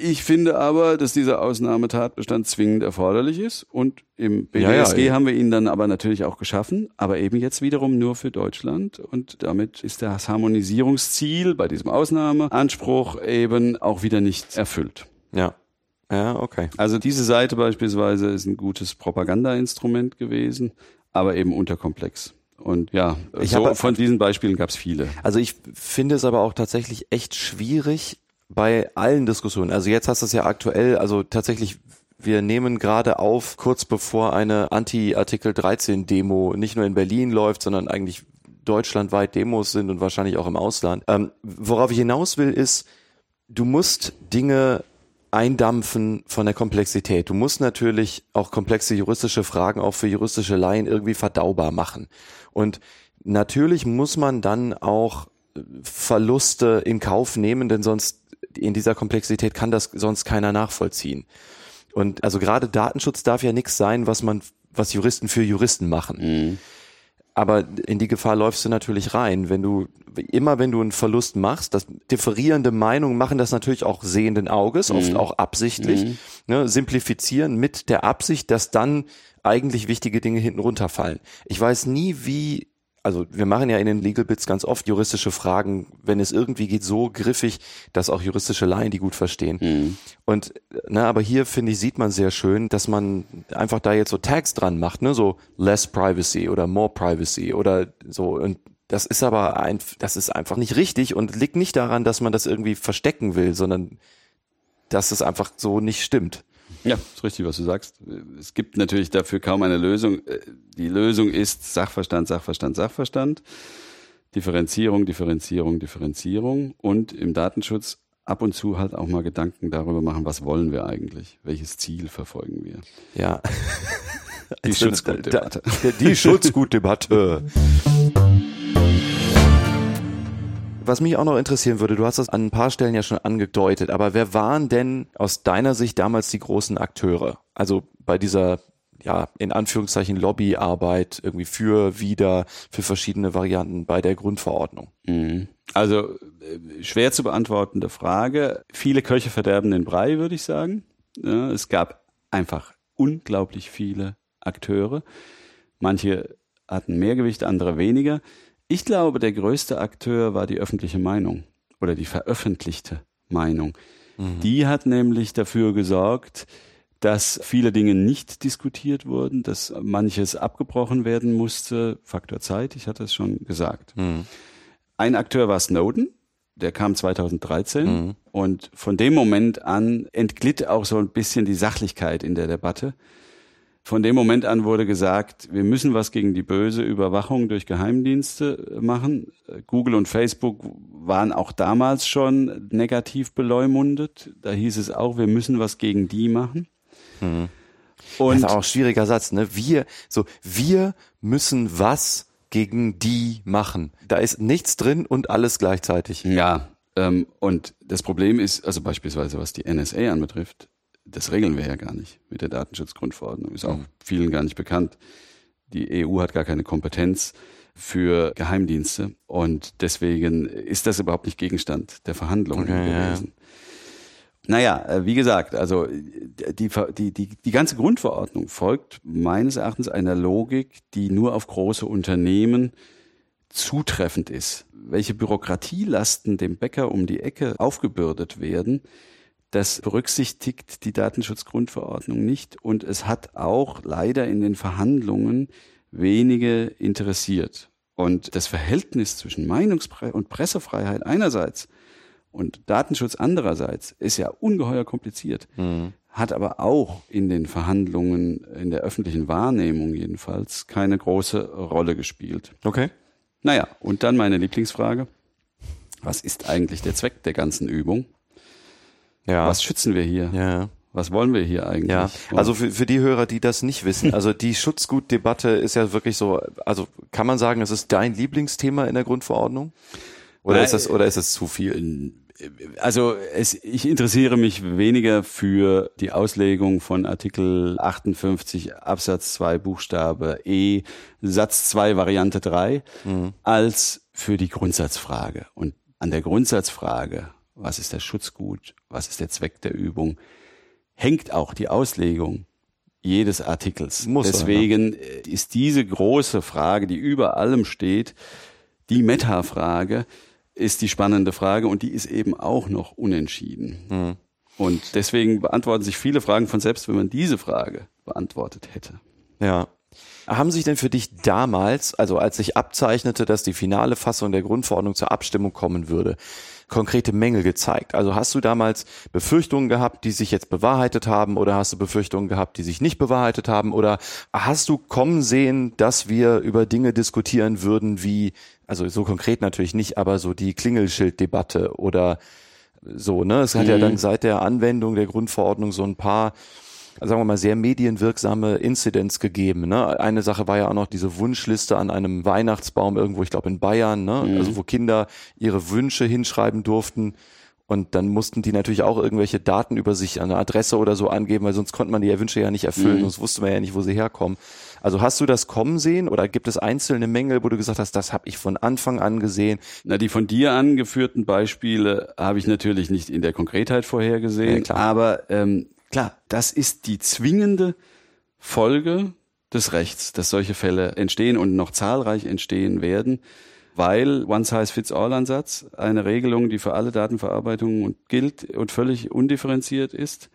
ich finde aber, dass dieser Ausnahmetatbestand zwingend erforderlich ist und im Ja, ja, BDSG ja. haben wir ihn dann aber natürlich auch geschaffen, aber eben jetzt wiederum nur für Deutschland und damit ist das Harmonisierungsziel bei diesem Ausnahmeanspruch eben auch wieder nicht erfüllt. Ja. Ja, okay. Also diese Seite beispielsweise ist ein gutes Propagandainstrument gewesen, aber eben unterkomplex. Und ja, Ich so habe- von diesen Beispielen gab es viele. Also ich finde es aber auch tatsächlich echt schwierig bei allen Diskussionen. Also jetzt hast du es ja aktuell, also tatsächlich, wir nehmen gerade auf, kurz bevor eine Anti-Artikel 13 Demo nicht nur in Berlin läuft, sondern eigentlich deutschlandweit Demos sind und wahrscheinlich auch im Ausland. Ähm, worauf ich hinaus will, ist, du musst Dinge eindampfen von der Komplexität. Du musst natürlich auch komplexe juristische Fragen auch für juristische Laien irgendwie verdaubar machen. Und natürlich muss man dann auch Verluste in Kauf nehmen, denn sonst in dieser Komplexität kann das sonst keiner nachvollziehen. Und also gerade Datenschutz darf ja nichts sein, was man, was Juristen für Juristen machen. Aber in die Gefahr läufst du natürlich rein, wenn du immer wenn du einen Verlust machst, das differierende Meinungen machen das natürlich auch sehenden Auges, oft auch absichtlich, ne, simplifizieren mit der Absicht, dass dann eigentlich wichtige Dinge hinten runterfallen. Ich weiß nie, wie also wir machen ja in den Legal Bits ganz oft juristische Fragen, wenn es irgendwie geht, so griffig, dass auch juristische Laien die gut verstehen. Und ne, aber hier finde ich sieht man sehr schön, dass man einfach da jetzt so Tags dran macht, ne, so less privacy oder more privacy oder so und das ist aber ein, das ist einfach nicht richtig und liegt nicht daran, dass man das irgendwie verstecken will, sondern dass es einfach so nicht stimmt. Ja, ist richtig, was du sagst. Es gibt natürlich dafür kaum eine Lösung. Die Lösung ist Sachverstand, Sachverstand, Sachverstand. Differenzierung, Differenzierung, Differenzierung und im Datenschutz ab und zu halt auch mal Gedanken darüber machen, was wollen wir eigentlich? Welches Ziel verfolgen wir? Ja. Die Also, Schutzgutdebatte. Die Schutzgutdebatte. Was mich auch noch interessieren würde, du hast das an ein paar Stellen ja schon angedeutet, aber wer waren denn aus deiner Sicht damals die großen Akteure? Also bei dieser, ja, in Anführungszeichen Lobbyarbeit irgendwie für, wieder, für verschiedene Varianten bei der Grundverordnung. Mhm. Also äh, schwer zu beantwortende Frage. Viele Köche verderben den Brei, würde ich sagen. Ja, es gab einfach unglaublich viele Akteure. Manche hatten mehr Gewicht, andere weniger. Ich glaube, der größte Akteur war die öffentliche Meinung oder die veröffentlichte Meinung. Die hat nämlich dafür gesorgt, dass viele Dinge nicht diskutiert wurden, dass manches abgebrochen werden musste. Faktor Zeit, ich hatte es schon gesagt. Ein Akteur war Snowden, der kam 2013 und von dem Moment an entglitt auch so ein bisschen die Sachlichkeit in der Debatte. Von dem Moment an wurde gesagt, wir müssen was gegen die böse Überwachung durch Geheimdienste machen. Google und Facebook waren auch damals schon negativ beleumundet. Da hieß es auch, wir müssen was gegen die machen. Und Und das ist auch ein schwieriger Satz, ne? Wir, so, wir müssen was gegen die machen. Da ist nichts drin und alles gleichzeitig. Ja, ähm, und das Problem ist, also beispielsweise was die NSA anbetrifft, das regeln wir ja gar nicht mit der Datenschutzgrundverordnung. Ist auch vielen gar nicht bekannt. Die EU hat gar keine Kompetenz für Geheimdienste und deswegen ist das überhaupt nicht Gegenstand der Verhandlungen Okay, ja, gewesen. Naja, äh, wie gesagt, also die, die, die, die ganze Grundverordnung folgt meines Erachtens einer Logik, die nur auf große Unternehmen zutreffend ist. Welche Bürokratielasten dem Bäcker um die Ecke aufgebürdet werden, das berücksichtigt die Datenschutzgrundverordnung nicht und es hat auch leider in den Verhandlungen wenige interessiert. Und das Verhältnis zwischen Meinungsfreiheit und Pressefreiheit einerseits und Datenschutz andererseits ist ja ungeheuer kompliziert. hat aber auch in den Verhandlungen, in der öffentlichen Wahrnehmung jedenfalls, keine große Rolle gespielt. Okay. Naja, und dann meine Lieblingsfrage. Was ist eigentlich der Zweck der ganzen Übung? Ja. Was schützen wir hier? ja. Was wollen wir hier eigentlich? Ja, also für, für die Hörer, die das nicht wissen, also die Schutzgutdebatte ist ja wirklich so, also kann man sagen, es ist dein Lieblingsthema in der Grundverordnung? Oder Nein, ist das, oder ist es zu viel? Also es, ich interessiere mich weniger für die Auslegung von Artikel 58 Absatz 2 Buchstabe E Satz 2 Variante 3 als für die Grundsatzfrage. Und an der Grundsatzfrage, was ist das Schutzgut, was ist der Zweck der Übung, hängt auch die Auslegung jedes Artikels. Muss sein, Deswegen äh, ist diese große Frage, die über allem steht, die Meta-Frage, ist die spannende Frage und die ist eben auch noch unentschieden. Und deswegen beantworten sich viele Fragen von selbst, wenn man diese Frage beantwortet hätte. Ja. Haben sich denn für dich damals, also als sich abzeichnete, dass die finale Fassung der Grundverordnung zur Abstimmung kommen würde, konkrete Mängel gezeigt? Also hast du damals Befürchtungen gehabt, die sich jetzt bewahrheitet haben oder hast du Befürchtungen gehabt, die sich nicht bewahrheitet haben oder hast du kommen sehen, dass wir über Dinge diskutieren würden wie, also so konkret natürlich nicht, aber so die Klingelschilddebatte oder so, ne? Es hat ja dann seit der Anwendung der Grundverordnung so ein paar sagen wir mal, sehr medienwirksame Incidents gegeben. Ne? Eine Sache war ja auch noch diese Wunschliste an einem Weihnachtsbaum irgendwo, ich glaube in Bayern, ne? also wo Kinder ihre Wünsche hinschreiben durften. Und dann mussten die natürlich auch irgendwelche Daten über sich, eine Adresse oder so angeben, weil sonst konnte man die Wünsche ja nicht erfüllen, sonst wusste man ja nicht, wo sie herkommen. Also hast du das kommen sehen oder gibt es einzelne Mängel, wo du gesagt hast, das habe ich von Anfang an gesehen? Na, die von dir angeführten Beispiele habe ich natürlich nicht in der Konkretheit vorhergesehen, Ja, klar. aber ähm, klar, das ist die zwingende Folge des Rechts, dass solche Fälle entstehen und noch zahlreich entstehen werden, weil One-Size-Fits-All-Ansatz eine Regelung, die für alle Datenverarbeitungen gilt und völlig undifferenziert ist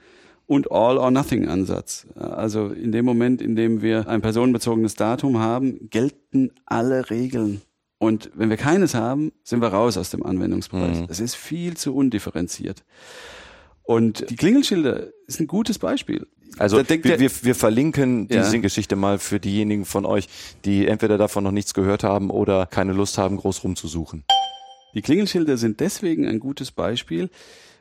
und All-or-Nothing-Ansatz. Also in dem Moment, in dem wir ein personenbezogenes Datum haben, gelten alle Regeln. Und wenn wir keines haben, sind wir raus aus dem Anwendungsbereich. Das ist viel zu undifferenziert. Und die Klingelschilder ist ein gutes Beispiel. Also Da denkt wir, der- wir, wir verlinken Ja. diese Geschichte mal für diejenigen von euch, die entweder davon noch nichts gehört haben oder keine Lust haben, groß rumzusuchen. Die Klingelschilder sind deswegen ein gutes Beispiel,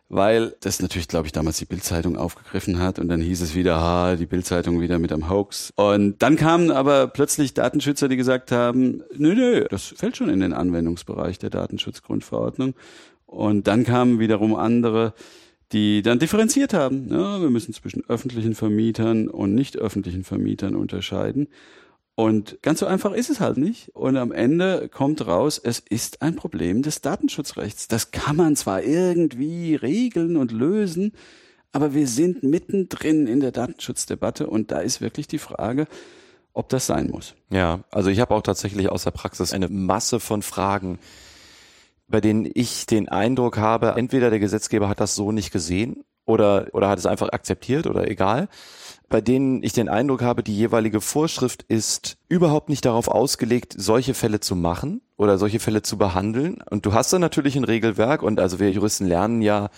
weil das natürlich, glaube ich, damals die Bildzeitung aufgegriffen hat und dann hieß es wieder, ha, die Bildzeitung wieder mit einem Hoax. Und dann kamen aber plötzlich Datenschützer, die gesagt haben, nö, nö, das fällt schon in den Anwendungsbereich der Datenschutzgrundverordnung. Und dann kamen wiederum andere, die dann differenziert haben. Ja, wir müssen zwischen öffentlichen Vermietern und nicht öffentlichen Vermietern unterscheiden. Und ganz so einfach ist es halt nicht. Und am Ende kommt raus, es ist ein Problem des Datenschutzrechts. Das kann man zwar irgendwie regeln und lösen, aber wir sind mittendrin in der Datenschutzdebatte und da ist wirklich die Frage, ob das sein muss. Ja, also ich habe auch tatsächlich aus der Praxis eine Masse von Fragen, bei denen ich den Eindruck habe, entweder der Gesetzgeber hat das so nicht gesehen oder, oder hat es einfach akzeptiert oder egal, bei denen ich den Eindruck habe, die jeweilige Vorschrift ist überhaupt nicht darauf ausgelegt, solche Fälle zu machen oder solche Fälle zu behandeln. Und du hast dann natürlich ein Regelwerk und also wir Juristen lernen ja,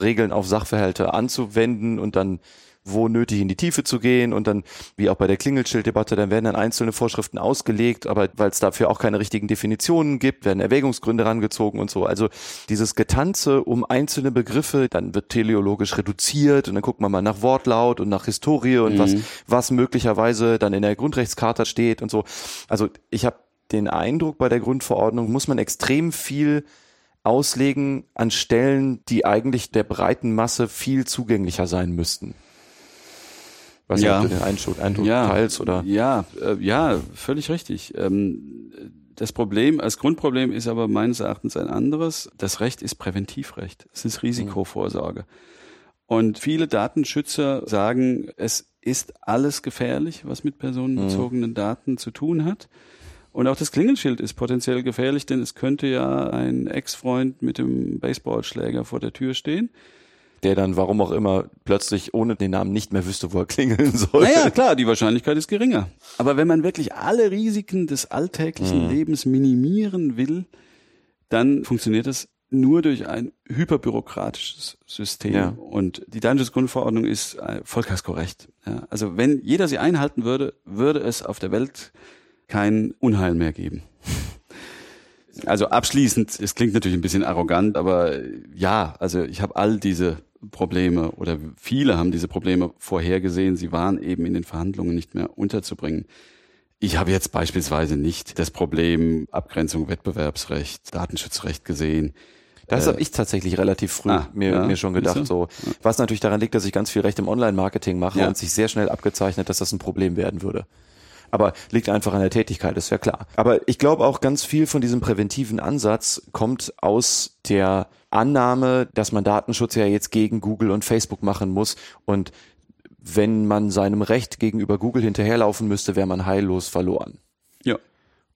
Regeln auf Sachverhalte anzuwenden und dann wo nötig in die Tiefe zu gehen und dann, wie auch bei der Klingelschilddebatte, dann werden dann einzelne Vorschriften ausgelegt, aber weil es dafür auch keine richtigen Definitionen gibt, werden Erwägungsgründe rangezogen und so. Also dieses Getanze um einzelne Begriffe, dann wird teleologisch reduziert und dann guckt man mal nach Wortlaut und nach Historie und was, was möglicherweise dann in der Grundrechtscharta steht und so. Also ich habe den Eindruck, bei der Grundverordnung muss man extrem viel auslegen an Stellen, die eigentlich der breiten Masse viel zugänglicher sein müssten. Was Ja. ja. du den Eindruck, Eindruck ja, teilst oder? Ja, äh, ja, völlig richtig. Ähm, das Problem, als Grundproblem ist aber meines Erachtens ein anderes. Das Recht ist Präventivrecht. Es ist Risikovorsorge. Und viele Datenschützer sagen, es ist alles gefährlich, was mit personenbezogenen Daten zu tun hat. Und auch das Klingelschild ist potenziell gefährlich, denn es könnte ja ein Ex-Freund mit dem Baseballschläger vor der Tür stehen. Der dann, warum auch immer, plötzlich ohne den Namen nicht mehr wüsste, wo er klingeln soll. Naja, klar, die Wahrscheinlichkeit ist geringer. Aber wenn man wirklich alle Risiken des alltäglichen Lebens minimieren will, dann funktioniert das nur durch ein hyperbürokratisches System. Ja. Und die Datenschutzgrundverordnung ist äh, vollkaskorrekt. Ja, also wenn jeder sie einhalten würde, würde es auf der Welt kein Unheil mehr geben. Also abschließend, es klingt natürlich ein bisschen arrogant, aber ja, also ich habe all diese Probleme oder viele haben diese Probleme vorhergesehen. Sie waren eben in den Verhandlungen nicht mehr unterzubringen. Ich habe jetzt beispielsweise nicht das Problem Abgrenzung Wettbewerbsrecht, Datenschutzrecht gesehen. Das Äh, habe ich tatsächlich relativ früh ah, mir, ja, mir schon gedacht. So, was natürlich daran liegt, dass ich ganz viel Recht im Online-Marketing mache Ja. und sich sehr schnell abgezeichnet, dass das ein Problem werden würde. Aber liegt einfach an der Tätigkeit, ist ja klar. Aber ich glaube auch ganz viel von diesem präventiven Ansatz kommt aus der Annahme, dass man Datenschutz ja jetzt gegen Google und Facebook machen muss und wenn man seinem Recht gegenüber Google hinterherlaufen müsste, wäre man heillos verloren. Ja.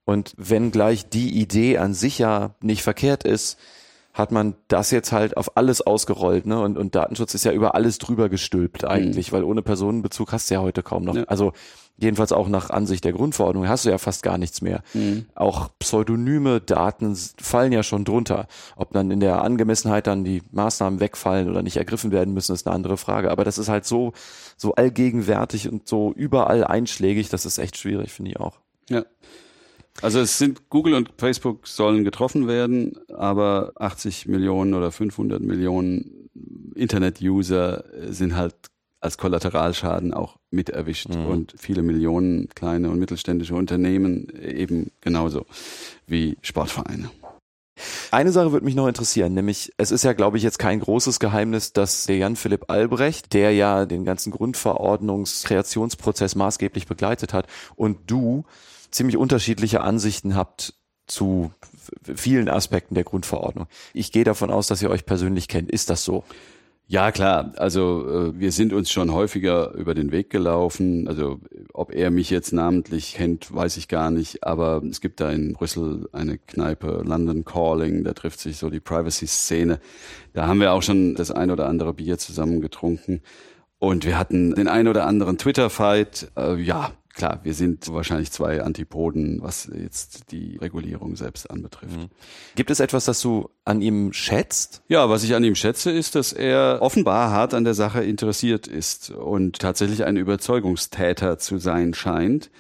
Und wenn gleich die Idee an sich ja nicht verkehrt ist, hat man das jetzt halt auf alles ausgerollt, ne? Und, und Datenschutz ist ja über alles drüber gestülpt eigentlich, weil ohne Personenbezug hast du ja heute kaum noch. Ja. Also jedenfalls auch nach Ansicht der Grundverordnung hast du ja fast gar nichts mehr. Auch pseudonyme Daten fallen ja schon drunter. Ob dann in der Angemessenheit dann die Maßnahmen wegfallen oder nicht ergriffen werden müssen, ist eine andere Frage. Aber das ist halt so, so allgegenwärtig und so überall einschlägig, das ist echt schwierig, finde ich auch. Ja. Also es sind Google und Facebook sollen getroffen werden, aber 80 Millionen oder 500 Millionen Internet-User sind halt als Kollateralschaden auch mit erwischt und viele Millionen kleine und mittelständische Unternehmen eben genauso wie Sportvereine. Eine Sache würde mich noch interessieren, nämlich es ist ja, glaube ich, jetzt kein großes Geheimnis, dass der Jan Philipp Albrecht, der ja den ganzen Grundverordnungskreationsprozess maßgeblich begleitet hat, und du ziemlich unterschiedliche Ansichten habt zu vielen Aspekten der Grundverordnung. Ich gehe davon aus, dass ihr euch persönlich kennt. Ist das so? Ja, klar. Also äh, wir sind uns schon häufiger über den Weg gelaufen. Also ob er mich jetzt namentlich kennt, weiß ich gar nicht. Aber es gibt da in Brüssel eine Kneipe, London Calling, da trifft sich so die Privacy-Szene. Da haben wir auch schon das ein oder andere Bier zusammen getrunken. Und wir hatten den ein oder anderen Twitter-Fight. Äh, ja, klar, wir sind wahrscheinlich zwei Antipoden, was jetzt die Regulierung selbst anbetrifft. Gibt es etwas, das du an ihm schätzt? Ja, was ich an ihm schätze, ist, dass er offenbar hart an der Sache interessiert ist und tatsächlich ein Überzeugungstäter zu sein scheint,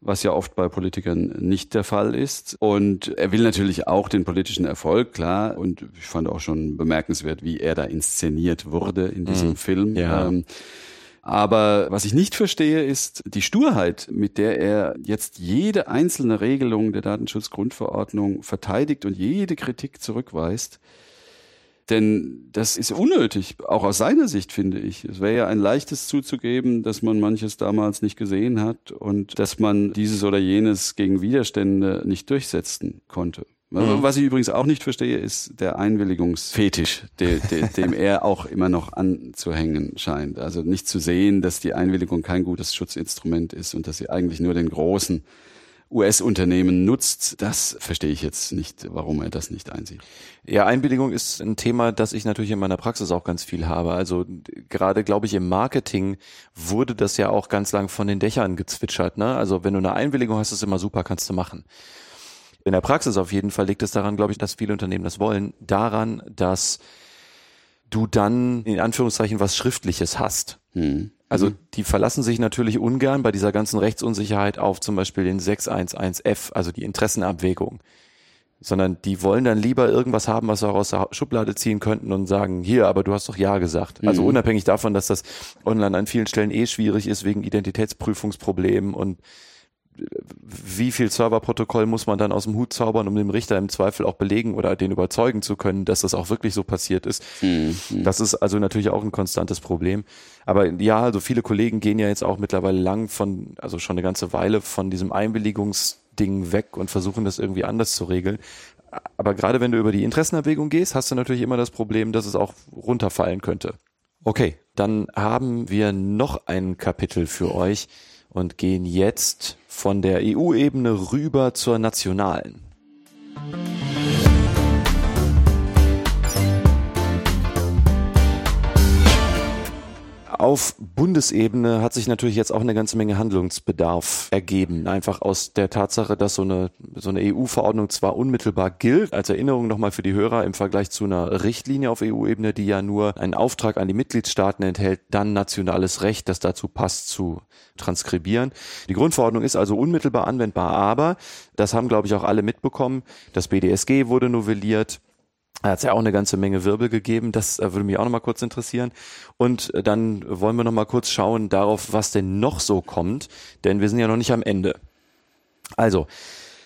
was ja oft bei Politikern nicht der Fall ist. Und er will natürlich auch den politischen Erfolg, klar. Und ich fand auch schon bemerkenswert, wie er da inszeniert wurde in diesem Film. Ja. Ähm, aber was ich nicht verstehe, ist die Sturheit, mit der er jetzt jede einzelne Regelung der Datenschutzgrundverordnung verteidigt und jede Kritik zurückweist. Denn das ist unnötig, auch aus seiner Sicht finde ich. Es wäre ja ein leichtes zuzugeben, dass man manches damals nicht gesehen hat und dass man dieses oder jenes gegen Widerstände nicht durchsetzen konnte. Was ich übrigens auch nicht verstehe, ist der Einwilligungsfetisch, de, de, dem er auch immer noch anzuhängen scheint. Also nicht zu sehen, dass die Einwilligung kein gutes Schutzinstrument ist und dass sie eigentlich nur den großen US-Unternehmen nutzt, das verstehe ich jetzt nicht, warum er das nicht einsieht. Ja, Einwilligung ist ein Thema, das ich natürlich in meiner Praxis auch ganz viel habe. Also gerade, glaube ich, im Marketing wurde das ja auch ganz lang von den Dächern gezwitschert. Ne? Also wenn du eine Einwilligung hast, ist immer super, kannst du machen. In der Praxis auf jeden Fall liegt es daran, glaube ich, dass viele Unternehmen das wollen, daran, dass du dann in Anführungszeichen was Schriftliches hast. Hm. Also die verlassen sich natürlich ungern bei dieser ganzen Rechtsunsicherheit auf zum Beispiel den 611f, also die Interessenabwägung. Sondern die wollen dann lieber irgendwas haben, was sie auch aus der Schublade ziehen könnten und sagen, hier, aber du hast doch Ja gesagt. Also unabhängig davon, dass das online an vielen Stellen eh schwierig ist wegen Identitätsprüfungsproblemen und wie viel Serverprotokoll muss man dann aus dem Hut zaubern, um dem Richter im Zweifel auch belegen oder den überzeugen zu können, dass das auch wirklich so passiert ist. Das ist also natürlich auch ein konstantes Problem. Aber ja, also viele Kollegen gehen ja jetzt auch mittlerweile lang von, also schon eine ganze Weile von diesem Einwilligungsding weg und versuchen das irgendwie anders zu regeln. Aber gerade wenn du über die Interessenabwägung gehst, hast du natürlich immer das Problem, dass es auch runterfallen könnte. Okay, dann haben wir noch ein Kapitel für euch und gehen jetzt von der EU-Ebene rüber zur nationalen. Auf Bundesebene hat sich natürlich jetzt auch eine ganze Menge Handlungsbedarf ergeben. Einfach aus der Tatsache, dass so eine, so eine EU-Verordnung zwar unmittelbar gilt, als Erinnerung nochmal für die Hörer im Vergleich zu einer Richtlinie auf EU-Ebene, die ja nur einen Auftrag an die Mitgliedstaaten enthält, dann nationales Recht, das dazu passt, zu transkribieren. Die Grundverordnung ist also unmittelbar anwendbar, aber das haben, glaube ich, auch alle mitbekommen. Das BDSG wurde novelliert. Da hat es ja auch eine ganze Menge Wirbel gegeben. Das äh, würde mich auch noch mal kurz interessieren. Und äh, dann wollen wir noch mal kurz schauen darauf, was denn noch so kommt, denn wir sind ja noch nicht am Ende. Also,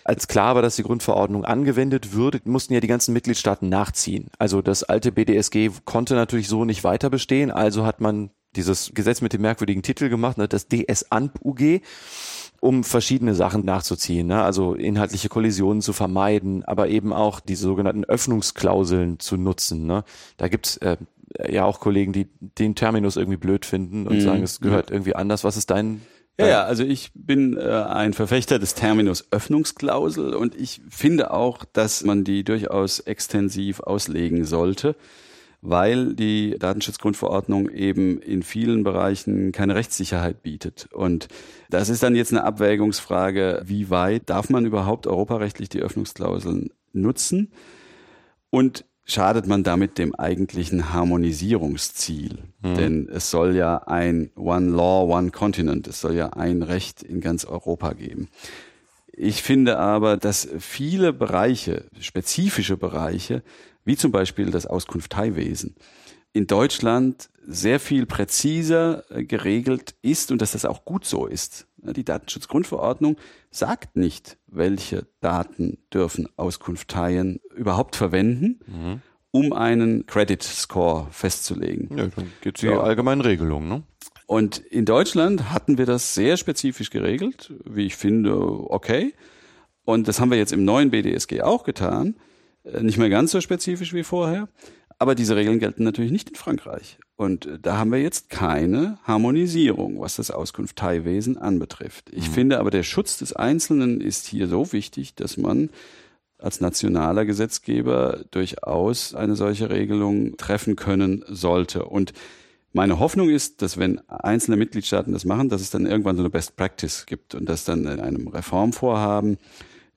als klar war, dass die Grundverordnung angewendet würde, mussten ja die ganzen Mitgliedstaaten nachziehen. Also das alte BDSG konnte natürlich so nicht weiter bestehen, also hat man dieses Gesetz mit dem merkwürdigen Titel gemacht, ne, das DS-ANP-UG um verschiedene Sachen nachzuziehen, ne? also inhaltliche Kollisionen zu vermeiden, aber eben auch diese sogenannten Öffnungsklauseln zu nutzen. Ne? Da gibt's äh, ja auch Kollegen, die den Terminus irgendwie blöd finden und mhm. sagen, es gehört irgendwie anders. Was ist dein ja, ja, also ich bin äh, ein Verfechter des Terminus Öffnungsklausel und ich finde auch, dass man die durchaus extensiv auslegen sollte weil die Datenschutzgrundverordnung eben in vielen Bereichen keine Rechtssicherheit bietet. Und das ist dann jetzt eine Abwägungsfrage, wie weit darf man überhaupt europarechtlich die Öffnungsklauseln nutzen? Und schadet man damit dem eigentlichen Harmonisierungsziel. Mhm. Denn es soll ja ein One Law, One Continent, es soll ja ein Recht in ganz Europa geben. Ich finde aber, dass viele Bereiche, spezifische Bereiche, wie zum Beispiel das Auskunfteiwesen, in Deutschland sehr viel präziser äh, geregelt ist und dass das auch gut so ist. Die Datenschutzgrundverordnung sagt nicht, welche Daten dürfen Auskunfteien überhaupt verwenden, mhm. um einen Credit Score festzulegen. Ja, dann gibt es die allgemeinen Regelungen. Ne? Und in Deutschland hatten wir das sehr spezifisch geregelt, wie ich finde, okay. Und das haben wir jetzt im neuen BDSG auch getan. Äh, nicht mehr ganz so spezifisch wie vorher. Aber diese Regeln gelten natürlich nicht in Frankreich. Und äh, da haben wir jetzt keine Harmonisierung, was das Auskunfteiwesen anbetrifft. Ich mhm. finde aber, der Schutz des Einzelnen ist hier so wichtig, dass man als nationaler Gesetzgeber durchaus eine solche Regelung treffen können sollte. Und meine Hoffnung ist, dass wenn einzelne Mitgliedstaaten das machen, dass es dann irgendwann so eine Best Practice gibt und dass dann in einem Reformvorhaben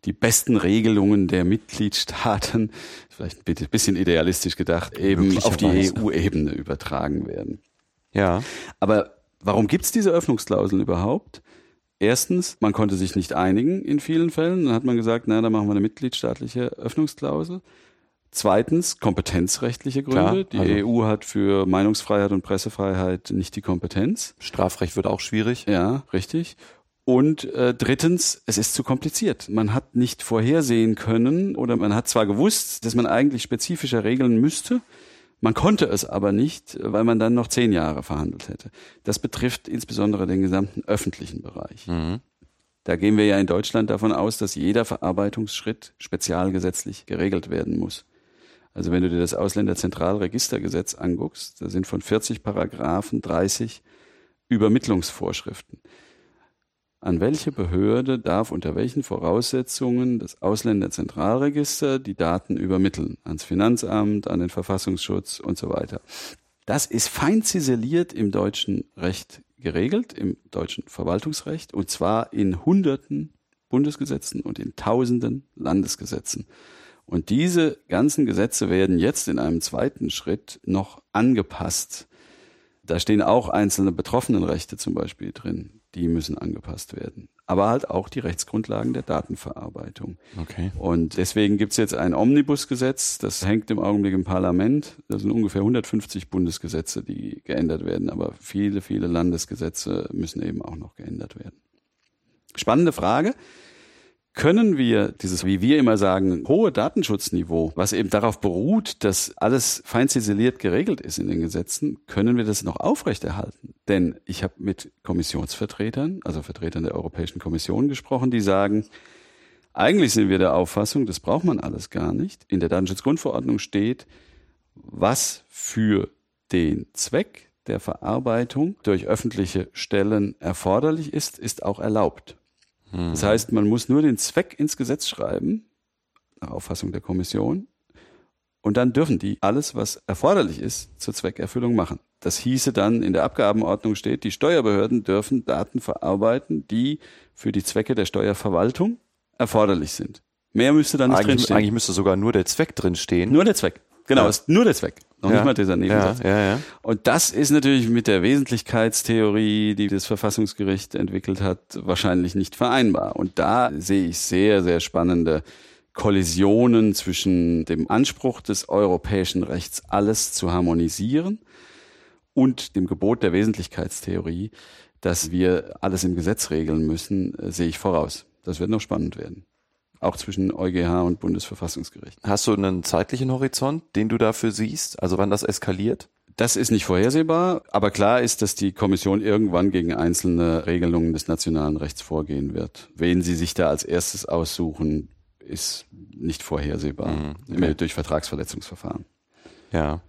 die besten Regelungen der Mitgliedstaaten, vielleicht ein bisschen idealistisch gedacht, eben auf die EU-Ebene übertragen werden. Ja. Aber warum gibt's diese Öffnungsklauseln überhaupt? Erstens, man konnte sich nicht einigen in vielen Fällen. Dann hat man gesagt, na, dann machen wir eine mitgliedstaatliche Öffnungsklausel. Zweitens, kompetenzrechtliche Gründe. Klar, die also EU hat für Meinungsfreiheit und Pressefreiheit nicht die Kompetenz. Strafrecht wird auch schwierig. Ja, richtig. Und äh, drittens, es ist zu kompliziert. Man hat nicht vorhersehen können oder man hat zwar gewusst, dass man eigentlich spezifischer regeln müsste, man konnte es aber nicht, weil man dann noch zehn Jahre verhandelt hätte. Das betrifft insbesondere den gesamten öffentlichen Bereich. Mhm. Da gehen wir ja in Deutschland davon aus, dass jeder Verarbeitungsschritt spezialgesetzlich geregelt werden muss. Also wenn du dir das Ausländerzentralregistergesetz anguckst, da sind von 40 Paragraphen 30 Übermittlungsvorschriften. An welche Behörde darf unter welchen Voraussetzungen das Ausländerzentralregister die Daten übermitteln? Ans Finanzamt, an den Verfassungsschutz und so weiter. Das ist fein ziseliert im deutschen Recht geregelt, im deutschen Verwaltungsrecht, und zwar in hunderten Bundesgesetzen und in tausenden Landesgesetzen. Und diese ganzen Gesetze werden jetzt in einem zweiten Schritt noch angepasst. Da stehen auch einzelne Betroffenenrechte zum Beispiel drin die müssen angepasst werden. Aber halt auch die Rechtsgrundlagen der Datenverarbeitung. Okay. Und deswegen gibt's jetzt ein Omnibusgesetz, das hängt im Augenblick im Parlament. Das sind ungefähr 150 Bundesgesetze, die geändert werden, aber viele, viele Landesgesetze müssen eben auch noch geändert werden. Spannende Frage können wir dieses, wie wir immer sagen, hohe Datenschutzniveau, was eben darauf beruht, dass alles fein ziseliert geregelt ist in den Gesetzen, können wir das noch aufrechterhalten? Denn ich habe mit Kommissionsvertretern, also Vertretern der Europäischen Kommission gesprochen, die sagen, eigentlich sind wir der Auffassung, das braucht man alles gar nicht. In der Datenschutzgrundverordnung steht, was für den Zweck der Verarbeitung durch öffentliche Stellen erforderlich ist, ist auch erlaubt. Das heißt, man muss nur den Zweck ins Gesetz schreiben, nach Auffassung der Kommission, Und dann dürfen die alles, was erforderlich ist, zur Zweckerfüllung machen. Das hieße dann, in der Abgabenordnung steht, die Steuerbehörden dürfen Daten verarbeiten, die für die Zwecke der Steuerverwaltung erforderlich sind. Mehr müsste dann nicht Eigentlich, drinstehen. eigentlich müsste sogar nur der Zweck drinstehen. Nur der Zweck. Genau, Ja. ist nur der Zweck. Noch Ja. nicht mal dieser Nebensatz. Ja, ja. Und das ist natürlich mit der Wesentlichkeitstheorie, die das Verfassungsgericht entwickelt hat, wahrscheinlich nicht vereinbar. Und da sehe ich sehr, sehr spannende Kollisionen zwischen dem Anspruch des europäischen Rechts, alles zu harmonisieren, und dem Gebot der Wesentlichkeitstheorie, dass wir alles im Gesetz regeln müssen, äh, sehe ich voraus. Das wird noch spannend werden. Auch zwischen EuGH und Bundesverfassungsgericht. Hast du einen zeitlichen Horizont, den du dafür siehst? Also wann das eskaliert? Das ist nicht vorhersehbar, aber klar ist, dass die Kommission irgendwann gegen einzelne Regelungen des nationalen Rechts vorgehen wird. Wen sie sich da als erstes aussuchen, ist nicht vorhersehbar Mhm, durch Vertragsverletzungsverfahren. Ja.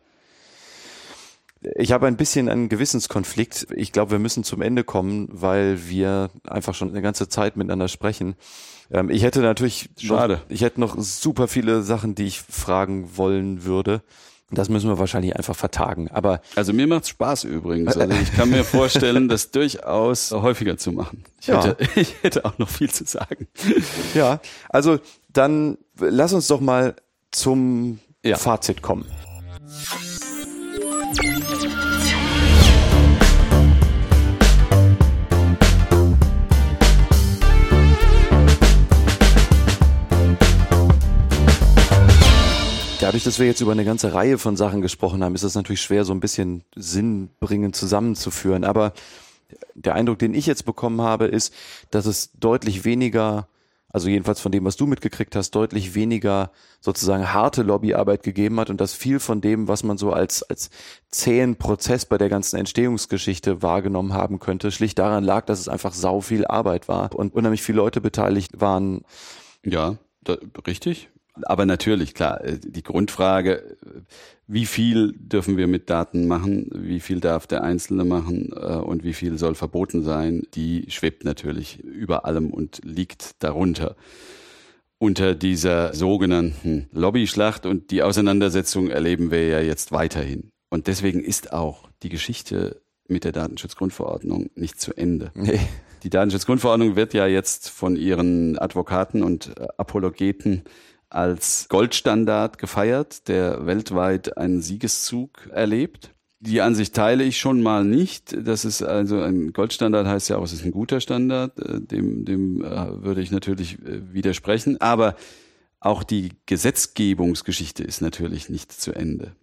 Ich habe ein bisschen einen Gewissenskonflikt. Ich glaube, wir müssen zum Ende kommen, weil wir einfach schon eine ganze Zeit miteinander sprechen. Ähm, ich hätte natürlich Schade. Noch, ich hätte noch super viele Sachen, die ich fragen wollen würde. Das müssen wir wahrscheinlich einfach vertagen. Aber Also mir macht's Spaß übrigens. Also ich kann mir vorstellen, das durchaus häufiger zu machen. Ich, Ja. hätte, ich hätte auch noch viel zu sagen. ja, also dann lass uns doch mal zum Ja. Fazit kommen. Dadurch, dass wir jetzt über eine ganze Reihe von Sachen gesprochen haben, ist es natürlich schwer, so ein bisschen sinnbringend zusammenzuführen. Aber der Eindruck, den ich jetzt bekommen habe, ist, dass es deutlich weniger, also jedenfalls von dem, was du mitgekriegt hast, deutlich weniger sozusagen harte Lobbyarbeit gegeben hat und dass viel von dem, was man so als, als zähen Prozess bei der ganzen Entstehungsgeschichte wahrgenommen haben könnte, schlicht daran lag, dass es einfach sau viel Arbeit war und unheimlich viele Leute beteiligt waren. Ja, da, richtig. Aber natürlich, klar, äh, die Grundfrage, wie viel dürfen wir mit Daten machen, wie viel darf der Einzelne machen äh, und wie viel soll verboten sein, die schwebt natürlich über allem und liegt darunter. Unter dieser sogenannten Lobbyschlacht und die Auseinandersetzung erleben wir ja jetzt weiterhin. Und deswegen ist auch die Geschichte mit der Datenschutzgrundverordnung nicht zu Ende. Nee. Die Datenschutzgrundverordnung wird ja jetzt von ihren Advokaten und äh, Apologeten als Goldstandard gefeiert, der weltweit einen Siegeszug erlebt. Die Ansicht teile ich schon mal nicht. Das ist also ein Goldstandard heißt ja auch, es ist ein guter Standard. Äh, Dem, dem äh, würde ich natürlich äh, widersprechen. Aber auch die Gesetzgebungsgeschichte ist natürlich nicht zu Ende.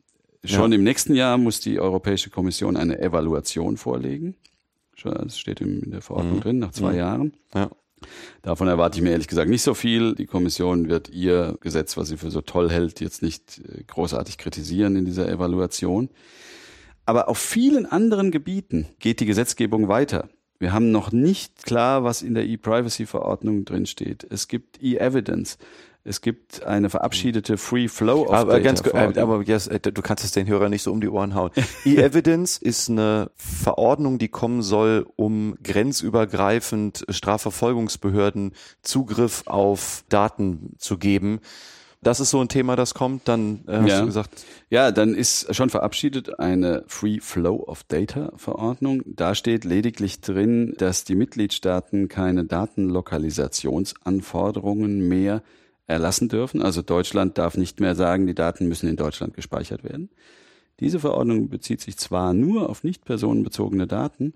Schon im nächsten Jahr muss die Europäische Kommission eine Evaluation vorlegen. Das steht in der Verordnung drin, nach zwei Jahren. Ja. Davon erwarte ich mir ehrlich gesagt nicht so viel. Die Kommission wird ihr Gesetz, was sie für so toll hält, jetzt nicht äh, großartig kritisieren in dieser Evaluation. Aber auf vielen anderen Gebieten geht die Gesetzgebung weiter. Wir haben noch nicht klar, was in der E-Privacy-Verordnung drinsteht. Es gibt E-Evidence. Es gibt eine verabschiedete Free Flow of Aber Data ganz gut, äh, Verordnung. aber yes, äh, du kannst es den Hörern nicht so um die Ohren hauen. E-Evidence ist eine Verordnung, die kommen soll, um grenzübergreifend Strafverfolgungsbehörden Zugriff auf Daten zu geben. Das ist so ein Thema, das kommt. Dann äh, hast Ja. du gesagt, Ja, dann ist schon verabschiedet eine Free Flow of Data Verordnung. Da steht lediglich drin, dass die Mitgliedstaaten keine Datenlokalisationsanforderungen mehr erlassen dürfen. Also Deutschland darf nicht mehr sagen, die Daten müssen in Deutschland gespeichert werden. Diese Verordnung bezieht sich zwar nur auf nicht personenbezogene Daten,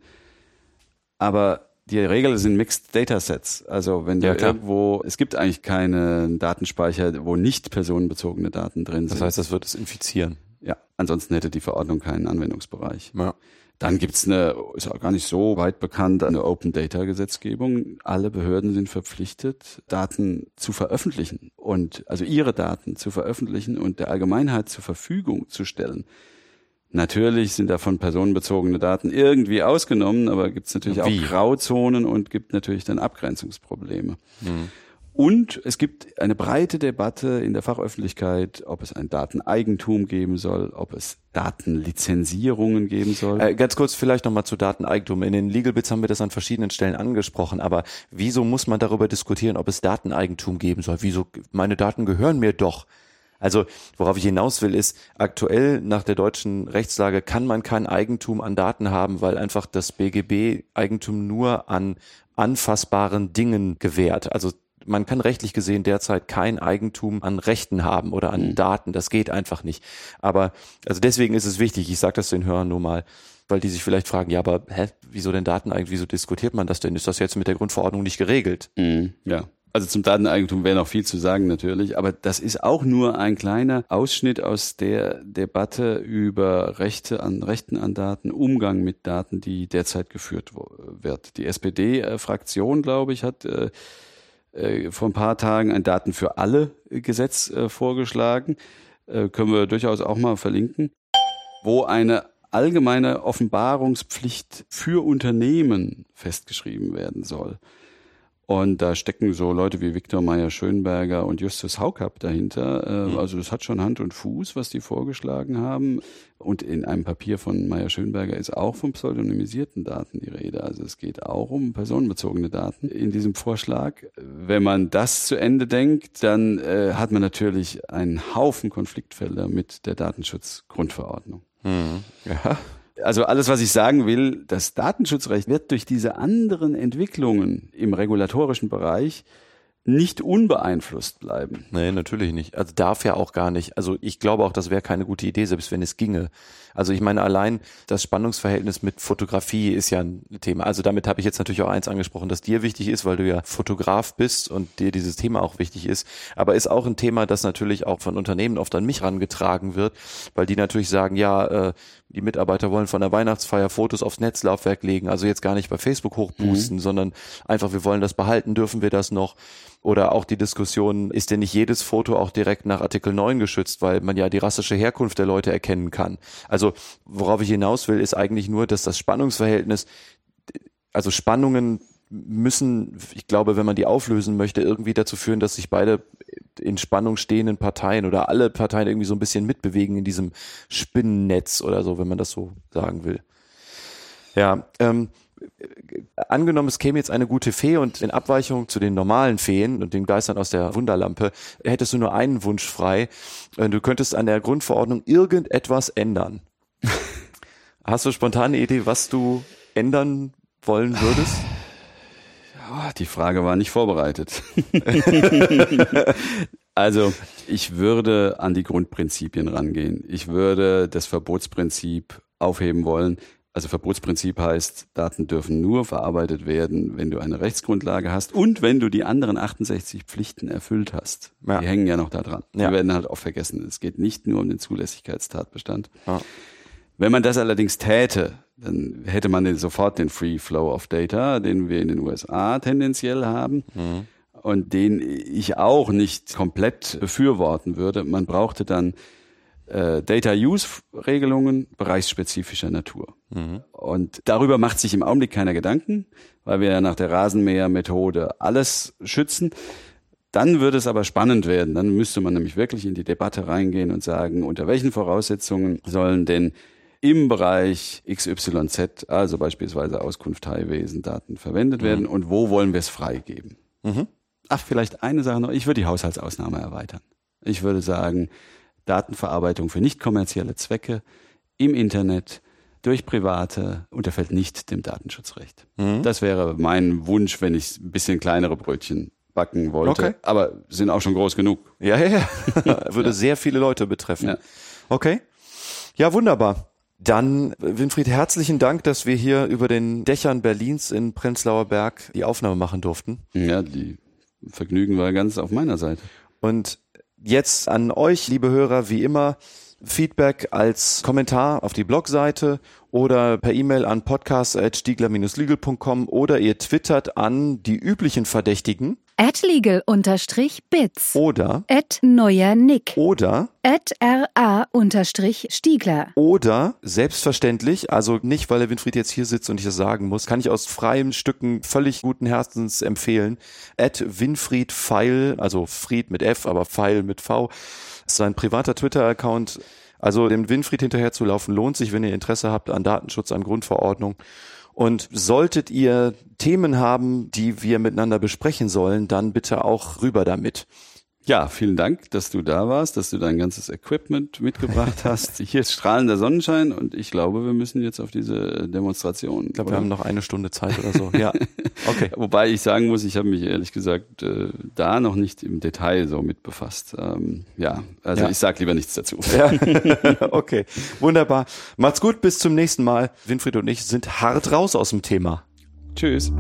aber die Regel sind Mixed Datasets. Also wenn du irgendwo, es gibt eigentlich keinen Datenspeicher, wo nicht personenbezogene Daten drin sind. das heißt, das wird es infizieren. Ja, ansonsten hätte die Verordnung keinen Anwendungsbereich. Ja. Dann gibt's eine, ist auch gar nicht so weit bekannt, eine Open Data Gesetzgebung. Alle Behörden sind verpflichtet, Daten zu veröffentlichen und also ihre Daten zu veröffentlichen und der Allgemeinheit zur Verfügung zu stellen. Natürlich sind davon personenbezogene Daten irgendwie ausgenommen, aber gibt's natürlich Wie? auch Grauzonen und gibt natürlich dann Abgrenzungsprobleme. Und es gibt eine breite Debatte in der Fachöffentlichkeit, ob es ein Dateneigentum geben soll, ob es Datenlizenzierungen geben soll. Äh, ganz kurz vielleicht nochmal zu Dateneigentum. In den Legal Bits haben wir das an verschiedenen Stellen angesprochen, aber wieso muss man darüber diskutieren, ob es Dateneigentum geben soll? Wieso, meine Daten gehören mir doch. Also worauf ich hinaus will, ist, aktuell nach der deutschen Rechtslage kann man kein Eigentum an Daten haben, weil einfach das BGB Eigentum nur an anfassbaren Dingen gewährt. Also man kann rechtlich gesehen derzeit kein Eigentum an Rechten haben oder an mhm. Daten. Das geht einfach nicht. Aber also deswegen ist es wichtig, ich sage das den Hörern nur mal, weil die sich vielleicht fragen, ja, aber hä, wieso denn Daten eigentlich, wieso diskutiert man das denn? Ist das jetzt mit der Grundverordnung nicht geregelt? Mhm, ja. Also zum Dateneigentum wäre noch viel zu sagen natürlich, aber das ist auch nur ein kleiner Ausschnitt aus der Debatte über Rechte an Rechten an Daten, Umgang mit Daten, die derzeit geführt wird. Die SPD-Fraktion, glaube ich, hat äh, äh, vor ein paar Tagen ein Daten für alle Gesetz äh, vorgeschlagen. Äh, können wir durchaus auch mal verlinken, wo eine allgemeine Offenbarungspflicht für Unternehmen festgeschrieben werden soll. Und da stecken so Leute wie Viktor Meyer-Schönberger und Justus Haukapp dahinter. Äh, mhm. Also das hat schon Hand und Fuß, was die vorgeschlagen haben. Und in einem Papier von Meyer-Schönberger ist auch von pseudonymisierten Daten die Rede. Also es geht auch um personenbezogene Daten in diesem Vorschlag. Wenn man das zu Ende denkt, dann äh, hat man natürlich einen Haufen Konfliktfelder mit der Datenschutzgrundverordnung. Mhm. Ja. Also alles, was ich sagen will, das Datenschutzrecht wird durch diese anderen Entwicklungen im regulatorischen Bereich nicht unbeeinflusst bleiben. Nee, natürlich nicht. Also darf ja auch gar nicht. Also ich glaube auch, das wäre keine gute Idee, selbst wenn es ginge. Also ich meine, allein das Spannungsverhältnis mit Fotografie ist ja ein Thema. Also damit habe ich jetzt natürlich auch eins angesprochen, das dir wichtig ist, weil du ja Fotograf bist und dir dieses Thema auch wichtig ist. Aber ist auch ein Thema, das natürlich auch von Unternehmen oft an mich rangetragen wird, weil die natürlich sagen, ja, äh, die Mitarbeiter wollen von der Weihnachtsfeier Fotos aufs Netzlaufwerk legen, also jetzt gar nicht bei Facebook hochboosten, mhm. sondern einfach, wir wollen das behalten, dürfen wir das noch? Oder auch die Diskussion, ist denn nicht jedes Foto auch direkt nach Artikel 9 geschützt, weil man ja die rassische Herkunft der Leute erkennen kann? Also, worauf ich hinaus will, ist eigentlich nur, dass das Spannungsverhältnis, also Spannungen müssen, ich glaube, wenn man die auflösen möchte, irgendwie dazu führen, dass sich beide in Spannung stehenden Parteien oder alle Parteien irgendwie so ein bisschen mitbewegen in diesem Spinnennetz oder so, wenn man das so sagen will. Ja, ähm, angenommen, es käme jetzt eine gute Fee und in Abweichung zu den normalen Feen und den Geistern aus der Wunderlampe, hättest du nur einen Wunsch frei. Äh, du könntest an der Grundverordnung irgendetwas ändern. Hast du spontane Idee, was du ändern wollen würdest? Oh, die Frage war nicht vorbereitet. also ich würde an die Grundprinzipien rangehen. Ich würde das Verbotsprinzip aufheben wollen. Also Verbotsprinzip heißt, Daten dürfen nur verarbeitet werden, wenn du eine Rechtsgrundlage hast und wenn du die anderen 68 Pflichten erfüllt hast. Ja. Die hängen ja noch da dran. Ja. Die werden halt auch vergessen. Es geht nicht nur um den Zulässigkeitstatbestand. Ja. Wenn man das allerdings täte, dann hätte man den, sofort den Free Flow of Data, den wir in den USA tendenziell haben. Mhm. Und den ich auch nicht komplett befürworten würde. Man brauchte dann äh, Data Use Regelungen bereichsspezifischer Natur. Mhm. Und darüber macht sich im Augenblick keiner Gedanken, weil wir ja nach der Rasenmäher-Methode alles schützen. Dann würde es aber spannend werden. Dann müsste man nämlich wirklich in die Debatte reingehen und sagen, unter welchen Voraussetzungen sollen denn im Bereich XYZ, also beispielsweise Auskunft Highwesen, Daten verwendet mhm. werden und wo wollen wir es freigeben? Mhm. Ach, vielleicht eine Sache noch. Ich würde die Haushaltsausnahme erweitern. Ich würde sagen, Datenverarbeitung für nicht kommerzielle Zwecke im Internet durch Private unterfällt nicht dem Datenschutzrecht. Mhm. Das wäre mein Wunsch, wenn ich ein bisschen kleinere Brötchen backen wollte. Okay. Aber sind auch schon groß genug. Ja, ja, ja. Würde ja. sehr viele Leute betreffen. Ja. Okay. Ja, wunderbar. Dann, Winfried, herzlichen Dank, dass wir hier über den Dächern Berlins in Prenzlauer Berg die Aufnahme machen durften. Ja, die Vergnügen war ganz auf meiner Seite. Und jetzt an euch, liebe Hörer, wie immer, Feedback als Kommentar auf die Blogseite oder per E-Mail an podcast.stiegler-legal.com oder ihr twittert an die üblichen Verdächtigen. At legal-bits. Oder. At neuer Nick. Oder. At ra-stiegler. Oder, selbstverständlich, also nicht, weil der Winfried jetzt hier sitzt und ich das sagen muss, kann ich aus freien Stücken völlig guten Herzens empfehlen. At Winfried Pfeil, also Fried mit F, aber Pfeil mit V sein privater Twitter-Account. Also dem Winfried hinterherzulaufen lohnt sich, wenn ihr Interesse habt an Datenschutz, an Grundverordnung. Und solltet ihr Themen haben, die wir miteinander besprechen sollen, dann bitte auch rüber damit. Ja, vielen Dank, dass du da warst, dass du dein ganzes Equipment mitgebracht hast. Hier ist strahlender Sonnenschein und ich glaube, wir müssen jetzt auf diese Demonstration. Ich glaube, wir haben noch eine Stunde Zeit oder so. Ja, okay. Wobei ich sagen muss, ich habe mich ehrlich gesagt äh, da noch nicht im Detail so mit befasst. Ähm, ja, also ja. ich sage lieber nichts dazu. Ja. okay, wunderbar. Macht's gut, bis zum nächsten Mal. Winfried und ich sind hart raus aus dem Thema. Tschüss.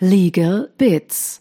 Legal Bits